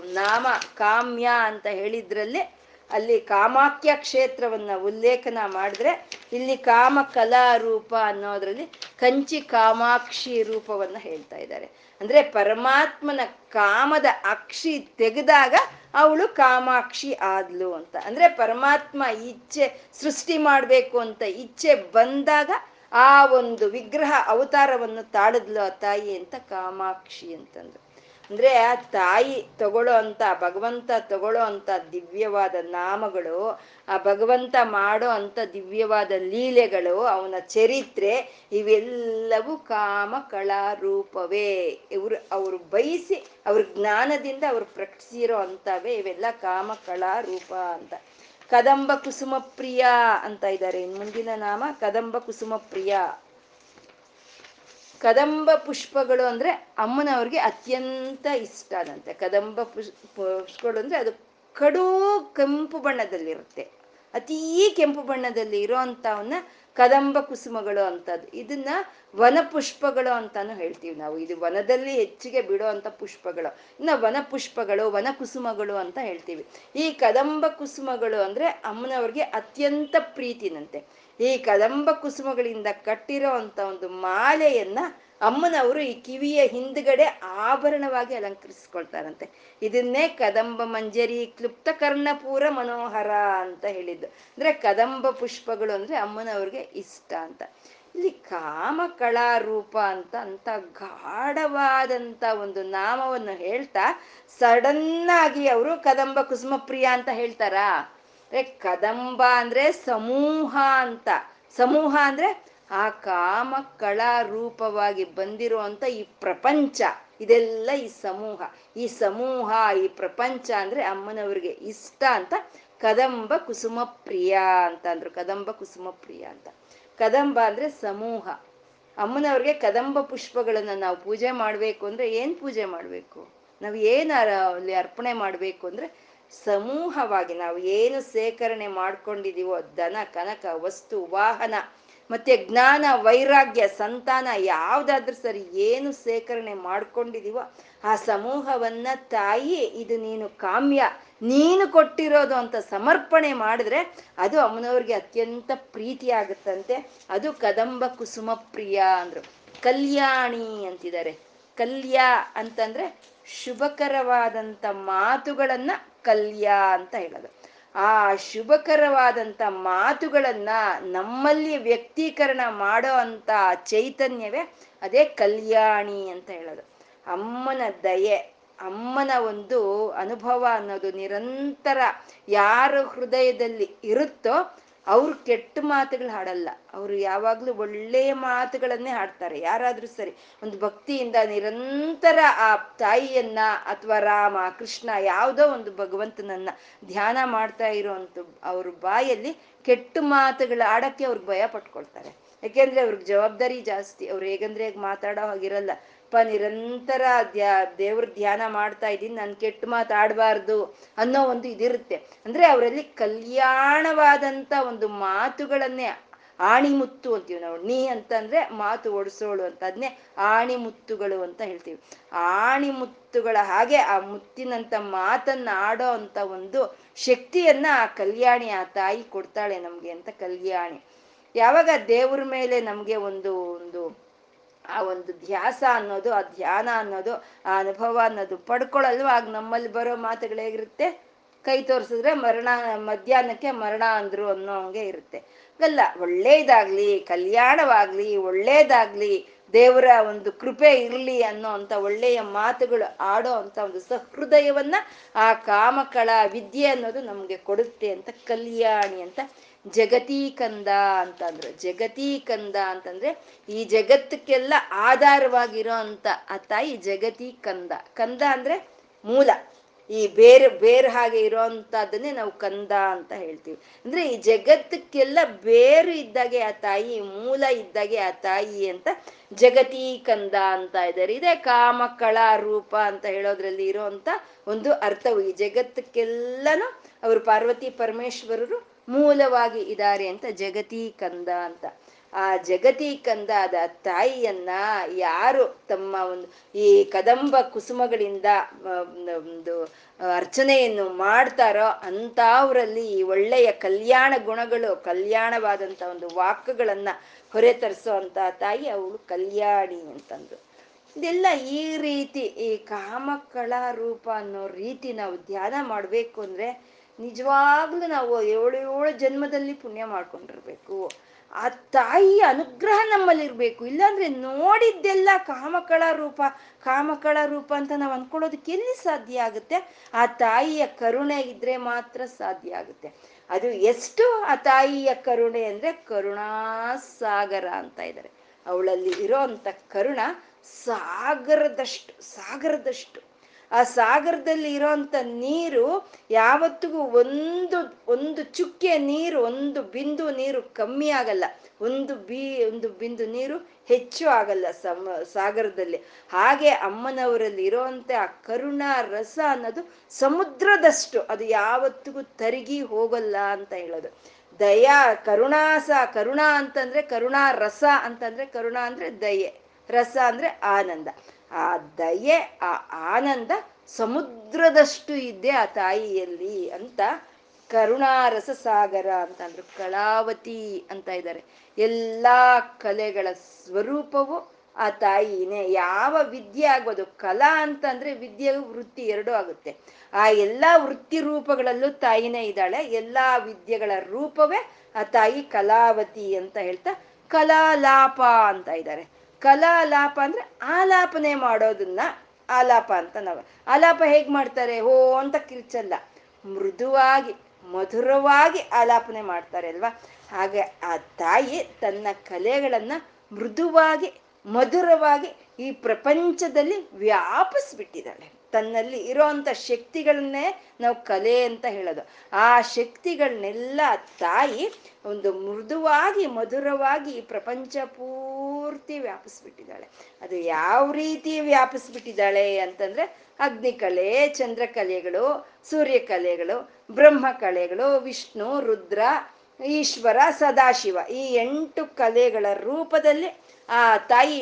ನಾಮ ಕಾಮ್ಯ ಅಂತ ಹೇಳಿದ್ರಲ್ಲಿ ಅಲ್ಲಿ ಕಾಮಾಖ್ಯ ಕ್ಷೇತ್ರವನ್ನ ಉಲ್ಲೇಖನ ಮಾಡಿದ್ರೆ ಇಲ್ಲಿ ಕಾಮ ಕಲಾರೂಪ ಅನ್ನೋದ್ರಲ್ಲಿ ಕಂಚಿ ಕಾಮಾಕ್ಷಿ ರೂಪವನ್ನ ಹೇಳ್ತಾ ಇದ್ದಾರೆ. ಅಂದ್ರೆ ಪರಮಾತ್ಮನ ಕಾಮದ ಅಕ್ಷಿ ತೆಗೆದಾಗ ಅವಳು ಕಾಮಾಕ್ಷಿ ಆದ್ಲು ಅಂತ. ಅಂದ್ರೆ ಪರಮಾತ್ಮ ಇಚ್ಛೆ ಸೃಷ್ಟಿ ಮಾಡ್ಬೇಕು ಅಂತ ಇಚ್ಛೆ ಬಂದಾಗ ಆ ಒಂದು ವಿಗ್ರಹ ಅವತಾರವನ್ನು ತಾಳದ್ಲು ಆ ತಾಯಿ ಅಂತ ಕಾಮಾಕ್ಷಿ ಅಂತಂದ್ರು. ಅಂದ್ರೆ ಆ ತಾಯಿ ತಗೊಳ್ಳೋ ಅಂತ, ಭಗವಂತ ತಗೊಳ್ಳೋ ಅಂತ ದಿವ್ಯವಾದ ನಾಮಗಳು, ಆ ಭಗವಂತ ಮಾಡೋ ಅಂತ ದಿವ್ಯವಾದ ಲೀಲೆಗಳು, ಅವನ ಚರಿತ್ರೆ, ಇವೆಲ್ಲವೂ ಕಾಮ ಕಳಾರೂಪವೇ ಇವ್ರು ಅವರು ಬಯಸಿ, ಅವ್ರ ಜ್ಞಾನದಿಂದ ಅವ್ರು ಪ್ರಕಟಿಸಿರೋ ಅಂತವೇ ಇವೆಲ್ಲ ಕಾಮ ಕಳಾರೂಪ ಅಂತ. ಕದಂಬ ಕುಸುಮ ಪ್ರಿಯ ಅಂತ ಇದ್ದಾರೆ. ಮುಂದಿನ ನಾಮ ಕದಂಬ ಕುಸುಮ ಪ್ರಿಯ. ಕದಂಬ ಪುಷ್ಪಗಳು ಅಂದ್ರೆ ಅಮ್ಮನವ್ರಿಗೆ ಅತ್ಯಂತ ಇಷ್ಟ ಅದಂತೆ ಕದಂಬ ಪುಷ್, ಪುಷ್ಪಗಳು ಅಂದ್ರೆ ಅದು ಕಡು ಕೆಂಪು ಬಣ್ಣದಲ್ಲಿರುತ್ತೆ. ಅತೀ ಕೆಂಪು ಬಣ್ಣದಲ್ಲಿ ಇರೋ ಅಂತವನ್ನ ಕದಂಬ ಕುಸುಮಗಳು ಅಂತದ್ದು. ಇದನ್ನ ವನ ಪುಷ್ಪಗಳು ಅಂತಾನು ಹೇಳ್ತೀವಿ ನಾವು. ಇದು ವನದಲ್ಲಿ ಹೆಚ್ಚಿಗೆ ಬಿಡೋ ಪುಷ್ಪಗಳು. ಇನ್ನ ವನ ಪುಷ್ಪಗಳು, ವನ ಕುಸುಮಗಳು ಅಂತ ಹೇಳ್ತೀವಿ. ಈ ಕದಂಬ ಕುಸುಮಗಳು ಅಂದ್ರೆ ಅಮ್ಮನವ್ರಿಗೆ ಅತ್ಯಂತ ಪ್ರೀತಿನಂತೆ. ಈ ಕದಂಬ ಕುಸುಮಗಳಿಂದ ಕಟ್ಟಿರೋ ಅಂತ ಒಂದು ಮಾಲೆಯನ್ನ ಅಮ್ಮನವರು ಈ ಕಿವಿಯ ಹಿಂದ್ಗಡೆ ಆಭರಣವಾಗಿ ಅಲಂಕರಿಸ್ಕೊಳ್ತಾರಂತೆ. ಇದನ್ನೇ ಕದಂಬ ಮಂಜರಿ ಕ್ಲುಪ್ತ ಕರ್ಣಪೂರ ಮನೋಹರ ಅಂತ ಹೇಳಿದ್ದು. ಅಂದ್ರೆ ಕದಂಬ ಪುಷ್ಪಗಳು ಅಂದ್ರೆ ಅಮ್ಮನವ್ರಿಗೆ ಇಷ್ಟ ಅಂತ. ಇಲ್ಲಿ ಕಾಮ ಕಳಾರೂಪ ಅಂತ ಅಂತ ಗಾಢವಾದಂತ ಒಂದು ನಾಮವನ್ನು ಹೇಳ್ತಾ ಸಡನ್ ಆಗಿ ಅವರು ಕದಂಬ ಕುಸುಮ ಪ್ರಿಯ ಅಂತ ಹೇಳ್ತಾರಾ? ಕದಂಬ ಅಂದ್ರೆ ಸಮೂಹ ಅಂತ. ಸಮೂಹ ಅಂದ್ರೆ ಆ ಕಾಮ ಕಳಾ ರೂಪವಾಗಿ ಬಂದಿರುವಂತ ಈ ಪ್ರಪಂಚ. ಇದೆಲ್ಲ ಈ ಸಮೂಹ. ಈ ಸಮೂಹ, ಈ ಪ್ರಪಂಚ ಅಂದ್ರೆ ಅಮ್ಮನವ್ರಿಗೆ ಇಷ್ಟ ಅಂತ ಕದಂಬ ಕುಸುಮ ಪ್ರಿಯ ಅಂತ ಅಂದ್ರು. ಕದಂಬ ಕುಸುಮ ಪ್ರಿಯ ಅಂತ. ಕದಂಬ ಅಂದ್ರೆ ಸಮೂಹ. ಅಮ್ಮನವ್ರಿಗೆ ಕದಂಬ ಪುಷ್ಪಗಳನ್ನ ನಾವು ಪೂಜೆ ಮಾಡ್ಬೇಕು ಅಂದ್ರೆ ಏನ್ ಪೂಜೆ ಮಾಡ್ಬೇಕು? ನಾವು ಏನ್ ಅಲ್ಲಿ ಅರ್ಪಣೆ ಮಾಡ್ಬೇಕು ಅಂದ್ರೆ ಸಮೂಹವಾಗಿ ನಾವು ಏನು ಸೇಖರಣೆ ಮಾಡ್ಕೊಂಡಿದೀವೋ ದನ ಕನಕ, ವಸ್ತು, ವಾಹನ, ಮತ್ತೆ ಜ್ಞಾನ, ವೈರಾಗ್ಯ, ಸಂತಾನ, ಯಾವ್ದಾದ್ರೂ ಸರಿ ಏನು ಸೇಖರಣೆ ಮಾಡ್ಕೊಂಡಿದೀವೋ, ಆ ಸಮೂಹವನ್ನ ತಾಯಿ ಇದು ನೀನು ಕಾಮ್ಯ, ನೀನು ಕೊಟ್ಟಿರೋದು ಅಂತ ಸಮರ್ಪಣೆ ಮಾಡಿದ್ರೆ ಅದು ಅಮ್ಮನವ್ರಿಗೆ ಅತ್ಯಂತ ಪ್ರೀತಿ ಆಗುತ್ತಂತೆ ಅದು ಕದಂಬ ಕುಸುಮ ಪ್ರಿಯ ಅಂದ್ರು. ಕಲ್ಯಾಣಿ ಅಂತಿದ್ದಾರೆ. ಕಲ್ಯಾ ಅಂತಂದ್ರೆ ಶುಭಕರವಾದಂತ ಮಾತುಗಳನ್ನ ಕಲ್ಯ ಅಂತ ಹೇಳೋದು. ಆ ಶುಭಕರವಾದಂತ ಮಾತುಗಳನ್ನ ನಮ್ಮಲ್ಲಿ ವ್ಯಕ್ತೀಕರಣ ಮಾಡೋ ಅಂತ ಚೈತನ್ಯವೇ ಅದೇ ಕಲ್ಯಾಣಿ ಅಂತ ಹೇಳೋದು. ಅಮ್ಮನ ದಯೆ, ಅಮ್ಮನ ಒಂದು ಅನುಭವ ಅನ್ನೋದು ನಿರಂತರ ಯಾರ ಹೃದಯದಲ್ಲಿ ಇರುತ್ತೋ ಅವ್ರು ಕೆಟ್ಟ ಮಾತುಗಳು ಹಾಡಲ್ಲ. ಅವರು ಯಾವಾಗ್ಲೂ ಒಳ್ಳೆಯ ಮಾತುಗಳನ್ನೇ ಹಾಡ್ತಾರೆ. ಯಾರಾದ್ರೂ ಸರಿ, ಒಂದು ಭಕ್ತಿಯಿಂದ ನಿರಂತರ ಆ ತಾಯಿಯನ್ನ ಅಥವಾ ರಾಮ, ಕೃಷ್ಣ ಯಾವುದೋ ಒಂದು ಭಗವಂತನನ್ನ ಧ್ಯಾನ ಮಾಡ್ತಾ ಇರೋಂಥ ಅವ್ರ ಬಾಯಲ್ಲಿ ಕೆಟ್ಟ ಮಾತುಗಳು ಆಡಕ್ಕೆ ಅವ್ರಿಗೆ ಭಯ ಪಟ್ಕೊಳ್ತಾರೆ. ಯಾಕೆಂದ್ರೆ ಅವ್ರಿಗೆ ಜವಾಬ್ದಾರಿ ಜಾಸ್ತಿ. ಅವ್ರು ಹೇಗಂದ್ರೆ ಹೇಗೆ ಮಾತಾಡೋ ಹಾಗಿರಲ್ಲ. ಪ ನಿರಂತರ ದೇವ್ರ ಧ್ಯಾನ ಮಾಡ್ತಾ ಇದ್ದೀನಿ, ನಾನು ಕೆಟ್ಟ ಮಾತಾಡಬಾರ್ದು ಅನ್ನೋ ಒಂದು ಇದಿರುತ್ತೆ. ಅಂದ್ರೆ ಅವರಲ್ಲಿ ಕಲ್ಯಾಣವಾದಂತ ಒಂದು ಮಾತುಗಳನ್ನೇ ಆಣಿಮುತ್ತು ಅಂತೀವಿ ನಾವು. ನೀ ಅಂತಂದ್ರೆ ಮಾತು ಓಡಿಸೋಳು ಅಂತ. ಅದನ್ನೇ ಆಣಿಮುತ್ತುಗಳು ಅಂತ ಹೇಳ್ತೀವಿ. ಆಣಿಮುತ್ತುಗಳ ಹಾಗೆ ಆ ಮುತ್ತಿನಂತ ಮಾತನ್ನ ಆಡೋ ಅಂತ ಒಂದು ಶಕ್ತಿಯನ್ನ ಆ ಕಲ್ಯಾಣಿ, ಆ ತಾಯಿ ಕೊಡ್ತಾಳೆ ನಮ್ಗೆ ಅಂತ ಕಲ್ಯಾಣಿ. ಯಾವಾಗ ದೇವ್ರ ಮೇಲೆ ನಮ್ಗೆ ಒಂದು ಒಂದು ಆ ಒಂದು ಧ್ಯಾಸ ಅನ್ನೋದು, ಆ ಧ್ಯಾನ ಅನ್ನೋದು, ಆ ಅನುಭವ ಅನ್ನೋದು ಪಡ್ಕೊಳ್ಳಲ್ವ ಆಗ ನಮ್ಮಲ್ಲಿ ಬರೋ ಮಾತುಗಳು ಹೇಗಿರುತ್ತೆ? ಕೈ ತೋರಿಸಿದ್ರೆ ಮರಣ, ಮಧ್ಯಾಹ್ನಕ್ಕೆ ಮರಣ ಅಂದ್ರು ಅನ್ನೋ ಹಂಗೆ ಇರುತ್ತೆ. ಅಲ್ಲ ಒಳ್ಳೇದಾಗ್ಲಿ, ಕಲ್ಯಾಣವಾಗ್ಲಿ, ಒಳ್ಳೇದಾಗ್ಲಿ, ದೇವರ ಒಂದು ಕೃಪೆ ಇರಲಿ ಅನ್ನೋ ಅಂತ ಒಳ್ಳೆಯ ಮಾತುಗಳು ಆಡೋ ಅಂತ ಒಂದು ಸಹೃದಯವನ್ನ ಆ ಕಾಮಕಳ ವಿದ್ಯೆ ಅನ್ನೋದು ನಮ್ಗೆ ಕೊಡುತ್ತೆ ಅಂತ ಕಲ್ಯಾಣಿ ಅಂತ ಜಗತೀ ಕಂದ ಅಂತ ಅಂದ್ರು ಜಗತೀ ಕಂದ ಅಂತಂದ್ರೆ ಈ ಜಗತ್ತಕ್ಕೆಲ್ಲ ಆಧಾರವಾಗಿರೋ ಅಂತ ಆ ತಾಯಿ ಜಗತಿ ಕಂದ ಕಂದ ಅಂದ್ರೆ ಮೂಲ. ಈ ಬೇರ್ ಬೇರ್ ಹಾಗೆ ಇರೋಂಥದ್ದನ್ನೇ ನಾವು ಕಂದ ಅಂತ ಹೇಳ್ತೀವಿ. ಅಂದ್ರೆ ಈ ಜಗತ್ತಕ್ಕೆಲ್ಲ ಬೇರು ಇದ್ದಾಗೆ ಆ ತಾಯಿ, ಮೂಲ ಇದ್ದಾಗೆ ಆ ತಾಯಿ ಅಂತ ಜಗತೀ ಕಂದ ಅಂತ ಇದ್ದಾರೆ. ಇದೇ ಕಾಮಕಳ ರೂಪ ಅಂತ ಹೇಳೋದ್ರಲ್ಲಿ ಇರೋಂತ ಒಂದು ಅರ್ಥವು ಈ ಜಗತ್ತಕ್ಕೆಲ್ಲನೂ ಅವರು ಪಾರ್ವತಿ ಪರಮೇಶ್ವರರು ಮೂಲವಾಗಿ ಇದ್ದಾರೆ ಅಂತ ಜಗತಿ ಕಂದ ಅಂತ. ಆ ಜಗತಿ ಕಂದಾದ ತಾಯಿಯನ್ನ ಯಾರು ತಮ್ಮ ಒಂದು ಈ ಕದಂಬ ಕುಸುಮಗಳಿಂದ ಒಂದು ಅರ್ಚನೆಯನ್ನು ಮಾಡ್ತಾರೋ ಅಂಥವ್ರಲ್ಲಿ ಈ ಒಳ್ಳೆಯ ಕಲ್ಯಾಣ ಗುಣಗಳು, ಕಲ್ಯಾಣವಾದಂಥ ಒಂದು ವಾಕ್ಗಳನ್ನ ಹೊರೆ ತರಿಸೋ ಅಂತ ತಾಯಿ ಅವಳು ಕಲ್ಯಾಣಿ ಅಂತಂದ್ರು ಇದೆಲ್ಲ ಈ ರೀತಿ ಈ ಕಾಮಕಳ ರೂಪ ಅನ್ನೋ ರೀತಿ ನಾವು ಧ್ಯಾನ ಮಾಡ್ಬೇಕು ಅಂದ್ರೆ ನಿಜವಾಗ್ಲೂ ನಾವು ಏಳು ಏಳು ಜನ್ಮದಲ್ಲಿ ಪುಣ್ಯ ಮಾಡ್ಕೊಂಡಿರ್ಬೇಕು. ಆ ತಾಯಿಯ ಅನುಗ್ರಹ ನಮ್ಮಲ್ಲಿ ಇರ್ಬೇಕು ಇಲ್ಲಾಂದ್ರೆ ನೋಡಿದ್ದೆಲ್ಲ ಕಾಮಕಳ ರೂಪ ಕಾಮಕಳ ರೂಪ ಅಂತ ನಾವು ಅನ್ಕೊಳ್ಳೋದಕ್ಕೆ ಎಲ್ಲಿ ಸಾಧ್ಯ ಆಗುತ್ತೆ? ಆ ತಾಯಿಯ ಕರುಣೆ ಇದ್ರೆ ಮಾತ್ರ ಸಾಧ್ಯ ಆಗುತ್ತೆ. ಅದು ಎಷ್ಟು ಆ ತಾಯಿಯ ಕರುಣೆ ಅಂದ್ರೆ ಕರುಣಾಸಾಗರ ಅಂತ ಇದ್ದಾರೆ. ಅವಳಲ್ಲಿ ಇರೋ ಅಂತ ಕರುಣ ಸಾಗರದಷ್ಟು ಸಾಗರದಷ್ಟು. ಆ ಸಾಗರದಲ್ಲಿ ಇರೋಂಥ ನೀರು ಯಾವತ್ತಿಗೂ ಒಂದು ಒಂದು ಚುಕ್ಕೆ ನೀರು, ಒಂದು ಬಿಂದು ನೀರು ಕಮ್ಮಿ ಆಗಲ್ಲ. ಒಂದು ಬಿ, ಒಂದು ಬಿಂದು ನೀರು ಹೆಚ್ಚು ಆಗಲ್ಲ ಸಮ, ಸಾಗರದಲ್ಲಿ. ಹಾಗೆ ಅಮ್ಮನವರಲ್ಲಿ ಇರೋಂಥ ಆ ಕರುಣ, ರಸ ಅನ್ನೋದು ಸಮುದ್ರದಷ್ಟು. ಅದು ಯಾವತ್ತಿಗೂ ತರಿಗಿ ಹೋಗಲ್ಲ ಅಂತ ಹೇಳೋದು. ದಯಾ ಕರುಣಾಸ ಕರುಣಾ ಅಂತಂದ್ರೆ ಕರುಣಾ, ರಸ ಅಂತಂದ್ರೆ ಕರುಣ ಅಂದ್ರೆ ದಯೆ. ರಸ ಅಂದ್ರೆ ಆನಂದ. ಆ ದಯೆ, ಆ ಆನಂದ ಸಮುದ್ರದಷ್ಟು ಇದೆ ಆ ತಾಯಿಯಲ್ಲಿ ಅಂತ ಕರುಣಾರಸ ಸಾಗರ ಅಂತ ಅಂದ್ರು ಕಳಾವತಿ ಅಂತ ಇದ್ದಾರೆ. ಎಲ್ಲಾ ಕಲೆಗಳ ಸ್ವರೂಪವು ಆ ತಾಯಿನೇ. ಯಾವ ವಿದ್ಯೆ ಆಗ್ಬೋದು? ಕಲಾ ಅಂತಂದ್ರೆ ವಿದ್ಯೆ ವೃತ್ತಿ ಎರಡೂ ಆಗುತ್ತೆ. ಆ ಎಲ್ಲಾ ವೃತ್ತಿ ರೂಪಗಳಲ್ಲೂ ತಾಯಿನೇ ಇದ್ದಾಳೆ. ಎಲ್ಲಾ ವಿದ್ಯೆಗಳ ರೂಪವೇ ಆ ತಾಯಿ ಕಲಾವತಿ ಅಂತ ಹೇಳ್ತಾ ಕಲಾಲಾಪ ಅಂತ ಇದ್ದಾರೆ. ಕಲಾಲಾಪ ಅಂದ್ರೆ ಆಲಾಪನೆ ಮಾಡೋದನ್ನ ಆಲಾಪ ಅಂತ ನಾವು, ಆಲಾಪ ಹೇಗ್ ಮಾಡ್ತಾರೆ? ಹೋ ಅಂತ ಕಿರ್ಚಲ್ಲ ಮೃದುವಾಗಿ, ಮಧುರವಾಗಿ ಆಲಾಪನೆ ಮಾಡ್ತಾರೆ ಅಲ್ವಾ? ಹಾಗೆ ಆ ತಾಯಿ ತನ್ನ ಕಲೆಗಳನ್ನ ಮೃದುವಾಗಿ, ಮಧುರವಾಗಿ ಈ ಪ್ರಪಂಚದಲ್ಲಿ ವ್ಯಾಪಿಸ್ಬಿಟ್ಟಿದ್ದಾಳೆ. ತನ್ನಲ್ಲಿ ಇರೋಂಥ ಶಕ್ತಿಗಳನ್ನೇ ನಾವು ಕಲೆ ಅಂತ ಹೇಳೋದು. ಆ ಶಕ್ತಿಗಳನ್ನೆಲ್ಲ ತಾಯಿ ಒಂದು ಮೃದುವಾಗಿ, ಮಧುರವಾಗಿ ಈ ಪ್ರಪಂಚ ಪೂರ್ತಿ ವ್ಯಾಪಿಸ್ಬಿಟ್ಟಿದ್ದಾಳೆ. ಅದು ಯಾವ ರೀತಿ ವ್ಯಾಪಿಸ್ಬಿಟ್ಟಿದ್ದಾಳೆ ಅಂತಂದ್ರೆ ಅಗ್ನಿಕಲೆ, ಚಂದ್ರಕಲೆಗಳು, ಸೂರ್ಯಕಲೆಗಳು ಬ್ರಹ್ಮ ಕಲೆಗಳು ವಿಷ್ಣು, ರುದ್ರ, ಈಶ್ವರ, ಸದಾಶಿವ ಈ ಎಂಟು ಕಲೆಗಳ ರೂಪದಲ್ಲಿ ಆ ತಾಯಿ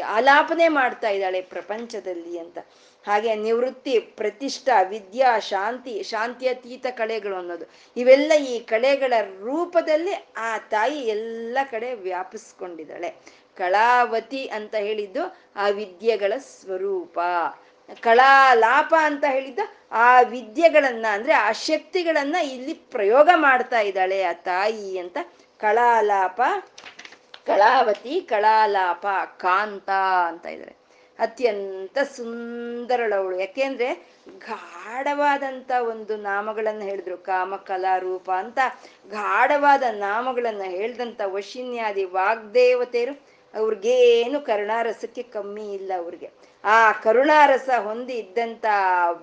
ಆಲಾಪನೆ ಮಾಡ್ತಾ ಇದ್ದಾಳೆ ಪ್ರಪಂಚದಲ್ಲಿ ಅಂತ. ಹಾಗೆ ನಿವೃತ್ತಿ, ಪ್ರತಿಷ್ಠ, ವಿದ್ಯಾ, ಶಾಂತಿ, ಶಾಂತಿಯತೀತ ಕಲೆಗಳು ಅನ್ನೋದು. ಇವೆಲ್ಲ ಈ ಕಲೆಗಳ ರೂಪದಲ್ಲಿ ಆ ತಾಯಿ ಎಲ್ಲ ಕಡೆ ವ್ಯಾಪಿಸ್ಕೊಂಡಿದ್ದಾಳೆ. ಕಳಾವತಿ ಅಂತ ಹೇಳಿದ್ದು ಆ ವಿದ್ಯೆಗಳ ಸ್ವರೂಪ. ಕಳಾಲಾಪ ಅಂತ ಹೇಳಿದ್ದು ಆ ವಿದ್ಯೆಗಳನ್ನ, ಅಂದ್ರೆ ಆ ಶಕ್ತಿಗಳನ್ನ ಇಲ್ಲಿ ಪ್ರಯೋಗ ಮಾಡ್ತಾ ಇದ್ದಾಳೆ ಆ ತಾಯಿ ಅಂತ. ಕಳಾಲಾಪ, ಕಳಾವತಿ, ಕಳಾಲಾಪ, ಕಾಂತ ಅಂತ ಇದ್ದಾರೆ. ಅತ್ಯಂತ ಸುಂದರಳವಳು ಯಾಕೆಂದ್ರೆ ಗಾಢವಾದಂತ ಒಂದು ನಾಮಗಳನ್ನ ಹೇಳಿದ್ರು. ಕಾಮ ಕಲಾರೂಪ ಅಂತ ಗಾಢವಾದ ನಾಮಗಳನ್ನ ಹೇಳ್ದಂತ ವಶಿನ್ಯಾದಿ ವಾಗ್ದೇವತೆಯರು ಅವ್ರಿಗೇನು ಕರುಣಾರಸಕ್ಕೆ ಕಮ್ಮಿ ಇಲ್ಲ ಅವ್ರಿಗೆ. ಆ ಕರುಣಾರಸ ಹೊಂದಿ ಇದ್ದಂತ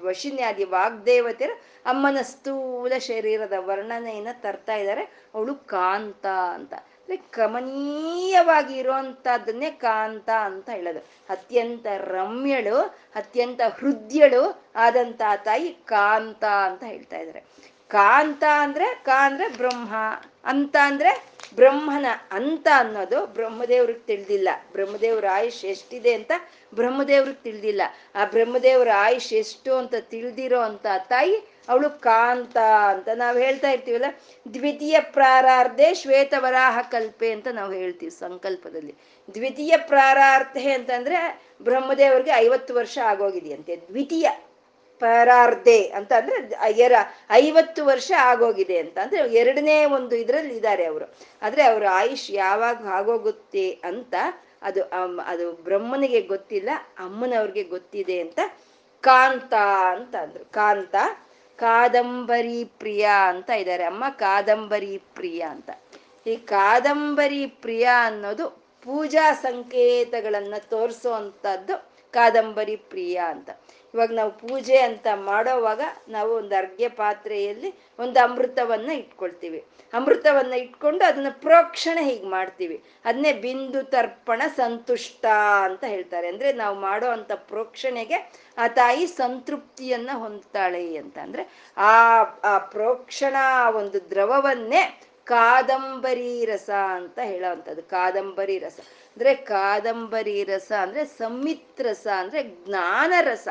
ವಶಿನ್ಯಾದಿ ವಾಗ್ದೇವತೆಯರು ಅಮ್ಮನ ಸ್ಥೂಲ ಶರೀರದ ವರ್ಣನೆಯನ್ನ ತರ್ತಾ ಇದ್ದಾರೆ. ಅವಳು ಕಾಂತ ಅಂತ. ಅಂದ್ರೆ ಕಮನೀಯವಾಗಿ ಇರುವಂತಹದ್ದನ್ನೇ ಕಾಂತ ಅಂತ ಹೇಳೋದು. ಅತ್ಯಂತ ರಮ್ಯಳು, ಅತ್ಯಂತ ಹೃದಯಳು ಆದಂತ ತಾಯಿ ಕಾಂತ ಅಂತ ಹೇಳ್ತಾ ಇದ್ದಾರೆ. ಕಾಂತ ಅಂದ್ರೆ ಕಾ ಅಂದ್ರೆ ಬ್ರಹ್ಮ. ಅಂತ ಅಂದ್ರೆ ಬ್ರಹ್ಮನ ಅಂತ ಅನ್ನೋದು ಬ್ರಹ್ಮದೇವ್ರಿಗೆ ತಿಳಿದಿಲ್ಲ. ಬ್ರಹ್ಮದೇವ್ರ ಆಯುಷ್ ಎಷ್ಟಿದೆ ಅಂತ ಬ್ರಹ್ಮದೇವ್ರಿಗೆ ತಿಳಿದಿಲ್ಲ. ಆ ಬ್ರಹ್ಮದೇವ್ರ ಆಯುಷ್ ಎಷ್ಟು ಅಂತ ತಿಳಿದಿರೋ ಅಂತ ತಾಯಿ ಅವಳು ಕಾಂತ ಅಂತ ನಾವು ಹೇಳ್ತಾ ಇರ್ತೀವಲ್ಲ, ದ್ವಿತೀಯ ಪ್ರಾರಾರ್ಧೆ ಶ್ವೇತವರಾಹ ಕಲ್ಪೆ ಅಂತ ನಾವು ಹೇಳ್ತೀವಿ ಸಂಕಲ್ಪದಲ್ಲಿ. ದ್ವಿತೀಯ ಪ್ರಾರಾರ್ಧೆ ಅಂತಂದ್ರೆ ಬ್ರಹ್ಮದೇವ್ರಿಗೆ ಐವತ್ತು ವರ್ಷ ಆಗೋಗಿದೆಯಂತೆ. ದ್ವಿತೀಯ ಪರಾರ್ಧೆ ಅಂತ ಅಂದ್ರೆ ಎರ ಐವತ್ತು ವರ್ಷ ಆಗೋಗಿದೆ ಅಂತ. ಅಂದ್ರೆ ಎರಡನೇ ಒಂದು ಇದ್ರಲ್ಲಿ ಇದ್ದಾರೆ ಅವರು. ಆದ್ರೆ ಅವ್ರ ಆಯುಷ್ ಯಾವಾಗ ಆಗೋಗುತ್ತೆ ಅಂತ ಅದು ಅದು ಬ್ರಹ್ಮನಿಗೆ ಗೊತ್ತಿಲ್ಲ, ಅಮ್ಮನವ್ರಿಗೆ ಗೊತ್ತಿದೆ ಅಂತ ಕಾಂತ ಅಂತ ಅಂದ್ರು. ಕಾಂತ, ಕಾದಂಬರಿ ಪ್ರಿಯ ಅಂತ ಇದ್ದಾರೆ. ಅಮ್ಮ ಕಾದಂಬರಿ ಪ್ರಿಯ ಅಂತ. ಈ ಕಾದಂಬರಿ ಪ್ರಿಯ ಅನ್ನೋದು ಪೂಜಾ ಸಂಕೇತಗಳನ್ನ ತೋರಿಸೋ ಅಂತದ್ದು ಕಾದಂಬರಿ ಪ್ರಿಯ ಅಂತ. ಇವಾಗ ನಾವು ಪೂಜೆ ಅಂತ ಮಾಡೋವಾಗ ನಾವು ಒಂದು ಅರ್ಘ್ಯ ಪಾತ್ರೆಯಲ್ಲಿ ಒಂದು ಅಮೃತವನ್ನ ಇಟ್ಕೊಳ್ತೀವಿ. ಅಮೃತವನ್ನ ಇಟ್ಕೊಂಡು ಅದನ್ನ ಪ್ರೋಕ್ಷಣೆ ಹೀಗೆ ಮಾಡ್ತೀವಿ. ಅದನ್ನೇ ಬಿಂದು ತರ್ಪಣ ಸಂತುಷ್ಟ ಅಂತ ಹೇಳ್ತಾರೆ. ಅಂದ್ರೆ ನಾವು ಮಾಡೋ ಅಂತ ಪ್ರೋಕ್ಷಣೆಗೆ ಆ ತಾಯಿ ಸಂತೃಪ್ತಿಯನ್ನ ಹೊಂದ್ತಾಳೆ ಅಂತ. ಅಂದ್ರೆ ಆ ಆ ಪ್ರೋಕ್ಷಣ ಒಂದು ದ್ರವವನ್ನೇ ಕಾದಂಬರಿ ರಸ ಅಂತ ಹೇಳೋವಂಥದ್ದು, ಕಾದಂಬರಿ ರಸ. ಅಂದ್ರೆ ಕಾದಂಬರಿ ರಸ ಅಂದ್ರೆ ಸಂಮಿತ್ ರಸ ಅಂದ್ರೆ ಜ್ಞಾನ ರಸ.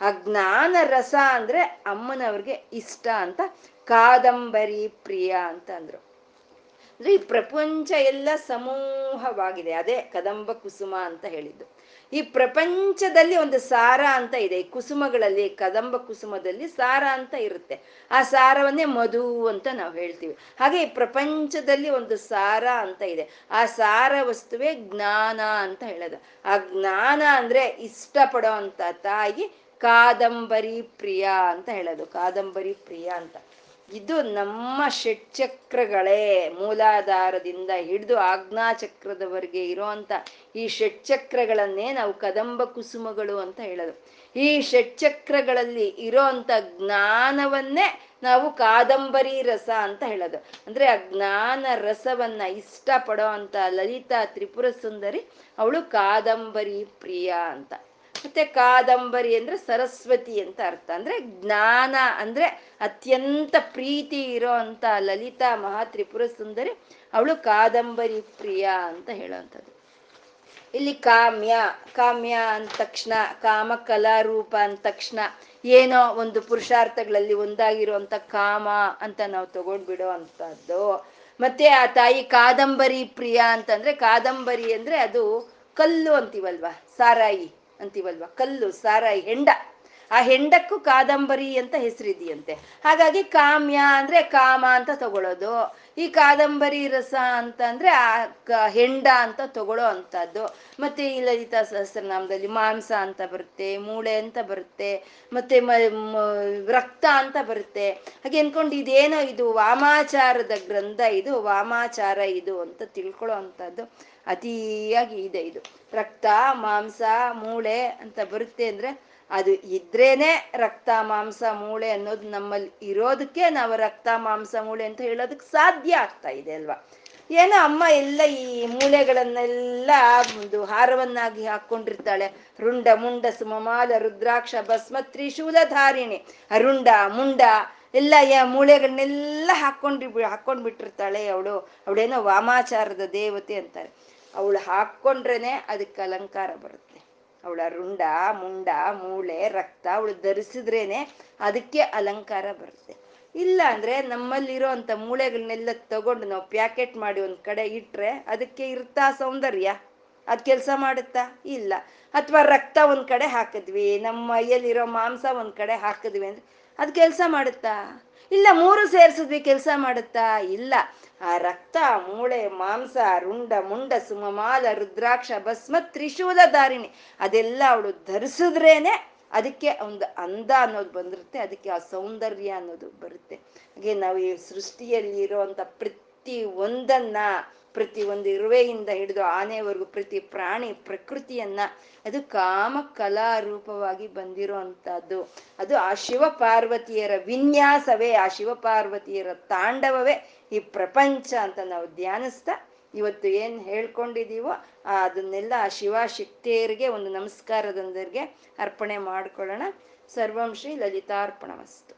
ಆ ಜ್ಞಾನ ರಸ ಅಂದ್ರೆ ಅಮ್ಮನವ್ರಿಗೆ ಇಷ್ಟ ಅಂತ ಕಾದಂಬರಿ ಪ್ರಿಯ ಅಂತ ಅಂದ್ರು. ಅಂದ್ರೆ ಈ ಪ್ರಪಂಚ ಎಲ್ಲ ಸಮೂಹವಾಗಿದೆ. ಅದೇ ಕದಂಬ ಕುಸುಮ ಅಂತ ಹೇಳಿದ್ದು. ಈ ಪ್ರಪಂಚದಲ್ಲಿ ಒಂದು ಸಾರ ಅಂತ ಇದೆ. ಈ ಕುಸುಮಗಳಲ್ಲಿ, ಕದಂಬ ಕುಸುಮದಲ್ಲಿ ಸಾರ ಅಂತ ಇರುತ್ತೆ. ಆ ಸಾರವನ್ನೇ ಮಧು ಅಂತ ನಾವು ಹೇಳ್ತೀವಿ. ಹಾಗೆ ಈ ಪ್ರಪಂಚದಲ್ಲಿ ಒಂದು ಸಾರ ಅಂತ ಇದೆ. ಆ ಸಾರ ವಸ್ತುವೇ ಜ್ಞಾನ ಅಂತ ಹೇಳೋದು. ಆ ಜ್ಞಾನ ಅಂದ್ರೆ ಇಷ್ಟಪಡೋ ಅಂತ ತಾಯಿ ಕಾದಂಬರಿ ಪ್ರಿಯ ಅಂತ ಹೇಳೋದು. ಕಾದಂಬರಿ ಪ್ರಿಯ ಅಂತ. ಇದು ನಮ್ಮ ಷಟ್ಚಕ್ರಗಳೇ ಮೂಲಾಧಾರದಿಂದ ಹಿಡಿದು ಆಜ್ಞಾಚಕ್ರದವರೆಗೆ ಇರುವಂತ ಈ ಷಟ್ಚಕ್ರಗಳನ್ನೇ ನಾವು ಕದಂಬ ಕುಸುಮಗಳು ಅಂತ ಹೇಳೋದು. ಈ ಷಟ್ಚಕ್ರಗಳಲ್ಲಿ ಇರೋಂಥ ಜ್ಞಾನವನ್ನೇ ನಾವು ಕಾದಂಬರಿ ರಸ ಅಂತ ಹೇಳೋದು. ಅಂದ್ರೆ ಆ ಜ್ಞಾನ ರಸವನ್ನ ಇಷ್ಟಪಡೋ ಅಂತ ಲಲಿತಾ ತ್ರಿಪುರ ಸುಂದರಿ ಅವಳು ಕಾದಂಬರಿ ಪ್ರಿಯ ಅಂತ. ಮತ್ತೆ ಕಾದಂಬರಿ ಅಂದ್ರೆ ಸರಸ್ವತಿ ಅಂತ ಅರ್ಥ. ಅಂದ್ರೆ ಜ್ಞಾನ ಅಂದ್ರೆ ಅತ್ಯಂತ ಪ್ರೀತಿ ಇರೋ ಅಂತ ಲಲಿತಾ ಮಹಾ ತ್ರಿಪುರ ಸುಂದರಿ, ಅವಳು ಕಾದಂಬರಿ ಪ್ರಿಯ ಅಂತ ಹೇಳೋವಂಥದ್ದು ಇಲ್ಲಿ ಕಾಮ್ಯ ಕಾಮ್ಯ ಅಂದ ತಕ್ಷಣ ಕಾಮ ಕಲಾರೂಪ ಅಂದ ತಕ್ಷಣ, ಏನೋ ಒಂದು ಪುರುಷಾರ್ಥಗಳಲ್ಲಿ ಒಂದಾಗಿರುವಂತ ಕಾಮ ಅಂತ ನಾವು ತಗೊಂಡ್ಬಿಡೋ ಅಂತದ್ದು ಮತ್ತೆ ಆ ತಾಯಿ ಕಾದಂಬರಿ ಪ್ರಿಯ ಅಂತಂದ್ರೆ, ಕಾದಂಬರಿ ಅಂದ್ರೆ ಅದು ಕಲ್ಲು ಅಂತೀವಲ್ವಾ, ಸಾರಾಯಿ. ಅಂತೀವಲ್ವಾ? ಕಲ್ಲು, ಸಾರಾಯಿ, ಹೆಂಡ. ಆ ಹೆಂಡಕ್ಕೂ ಕಾದಂಬರಿ ಅಂತ ಹೆಸರಿದೆಯಂತೆ. ಹಾಗಾಗಿ ಕಾಮ್ಯ ಅಂದ್ರೆ ಕಾಮ ಅಂತ ತಗೊಳ್ಳೋದು ಈ ಕಾದಂಬರಿ ರಸ ಅಂತ ಅಂದ್ರೆ ಆ ಹೆಂಡ ಅಂತ ತಗೊಳ್ಳೋ ಅಂತದ್ದು ಮತ್ತೆ ಈ ಲಲಿತಾ ಸಹಸ್ರನಾಮದಲ್ಲಿ ಮಾಂಸ ಅಂತ ಬರುತ್ತೆ, ಮೂಳೆ ಅಂತ ಬರುತ್ತೆ, ಮತ್ತೆ ರಕ್ತ ಅಂತ ಬರುತ್ತೆ. ಹಾಗೆ ಅನ್ಕೊಂಡು ಇದೇನೋ ಇದು ವಾಮಾಚಾರದ ಗ್ರಂಥ ಇದು, ವಾಮಾಚಾರ ಇದು ಅಂತ ತಿಳ್ಕೊಳ್ಳೋ ಅಂತದ್ದು ಅತಿಯಾಗಿ ಇದೆ ಇದು. ರಕ್ತ, ಮಾಂಸ, ಮೂಳೆ ಅಂತ ಬರುತ್ತೆ ಅಂದ್ರೆ ಅದು ಇದ್ರೇನೆ ರಕ್ತ, ಮಾಂಸ, ಮೂಳೆ ಅನ್ನೋದು ನಮ್ಮಲ್ಲಿ ಇರೋದಕ್ಕೆ ನಾವು ರಕ್ತ, ಮಾಂಸ, ಮೂಳೆ ಅಂತ ಹೇಳೋದಕ್ಕೆ ಸಾಧ್ಯ ಆಗ್ತಾ ಇದೆ ಅಲ್ವಾ? ಏನೋ ಅಮ್ಮ ಎಲ್ಲ ಈ ಮೂಳೆಗಳನ್ನೆಲ್ಲ ಒಂದು ಹಾರವನ್ನಾಗಿ ಹಾಕೊಂಡಿರ್ತಾಳೆ ರುಂಡ, ಮುಂಡ, ಸುಮಮಾಲ, ರುದ್ರಾಕ್ಷ ಭಸ್ಮ ತ್ರಿಶೂಲಧಾರಿಣಿ ಅರುಂಡ, ಮುಂಡ, ಎಲ್ಲ ಮೂಳೆಗಳನ್ನೆಲ್ಲ ಹಾಕೊಂಡ್ರಿ ಹಾಕೊಂಡ್ಬಿಟ್ಟಿರ್ತಾಳೆ ಅವಳು. ಅವಳೇನೋ ವಾಮಾಚಾರದ ದೇವತೆ ಅಂತಾರೆ. ಅವಳು ಹಾಕ್ಕೊಂಡ್ರೇನೆ ಅದಕ್ಕೆ ಅಲಂಕಾರ ಬರುತ್ತೆ. ಅವಳ ರುಂಡ, ಮುಂಡ, ಮೂಳೆ, ರಕ್ತ ಅವಳು ಧರಿಸಿದ್ರೇನೆ ಅದಕ್ಕೆ ಅಲಂಕಾರ ಬರುತ್ತೆ. ಇಲ್ಲ ಅಂದ್ರೆ ನಮ್ಮಲ್ಲಿರೋ ಅಂತ ಮೂಳೆಗಳನ್ನೆಲ್ಲ ತಗೊಂಡು ನಾವು ಪ್ಯಾಕೆಟ್ ಮಾಡಿ ಒಂದ್ ಕಡೆ ಇಟ್ರೆ ಅದಕ್ಕೆ ಇರ್ತಾ ಸೌಂದರ್ಯ. ಅದ್ ಕೆಲಸ ಮಾಡುತ್ತಾ? ಇಲ್ಲ. ಅಥವಾ ರಕ್ತ ಒಂದ್ ಕಡೆ ಹಾಕಿದ್ವಿ, ನಮ್ಮ ಮೈಯಲ್ಲಿರೋ ಮಾಂಸ ಒಂದ್ ಕಡೆ ಹಾಕಿದ್ವಿ ಅಂದ್ರೆ ಅದ್ ಕೆಲಸ ಮಾಡುತ್ತಾ? ಇಲ್ಲ, ಮೂರು ಸೇರಿಸಿದ್ವಿ, ಕೆಲಸ ಮಾಡುತ್ತಾ? ಇಲ್ಲ. ಆ ರಕ್ತ, ಮೂಳೆ, ಮಾಂಸ, ರುಂಡ, ಮುಂಡ, ಸುಮಮಾಲ, ರುದ್ರಾಕ್ಷ ಭಸ್ಮ ತ್ರಿಶೂಲ ಧಾರಿಣಿ ಅದೆಲ್ಲ ಅವಳು ಧರಿಸಿದ್ರೇನೆ ಅದಕ್ಕೆ ಒಂದು ಅಂದ ಅನ್ನೋದು ಬಂದಿರುತ್ತೆ, ಅದಕ್ಕೆ ಆ ಸೌಂದರ್ಯ ಅನ್ನೋದು ಬರುತ್ತೆ. ಹಾಗೆ ನಾವು ಈ ಸೃಷ್ಟಿಯಲ್ಲಿ ಇರುವಂತ ಪ್ರತಿ ಒಂದನ್ನ ಪ್ರತಿ ಒಂದು ಇರುವೆಯಿಂದ ಹಿಡಿದು ಆನೆವರೆಗೂ ಪ್ರತಿ ಪ್ರಾಣಿ ಪ್ರಕೃತಿಯನ್ನ ಅದು ಕಾಮ ಕಲಾ ರೂಪವಾಗಿ ಬಂದಿರೋ ಅದು ಆ ಶಿವ ಪಾರ್ವತಿಯರ ವಿನ್ಯಾಸವೇ, ಆ ಶಿವ ಪಾರ್ವತಿಯರ ತಾಂಡವವೇ ಈ ಪ್ರಪಂಚ ಅಂತ ನಾವು ಧ್ಯಾನಿಸ್ತಾ ಇವತ್ತು ಏನ್ ಹೇಳ್ಕೊಂಡಿದೀವೋ ಅದನ್ನೆಲ್ಲ ಆ ಶಿವಶಕ್ತಿಯರಿಗೆ ಒಂದು ನಮಸ್ಕಾರದೊಂದಿಗೆ ಅರ್ಪಣೆ ಮಾಡ್ಕೊಳ್ಳೋಣ. ಸರ್ವಂ ಶ್ರೀ ಲಲಿತಾರ್ಪಣ ವಸ್ತು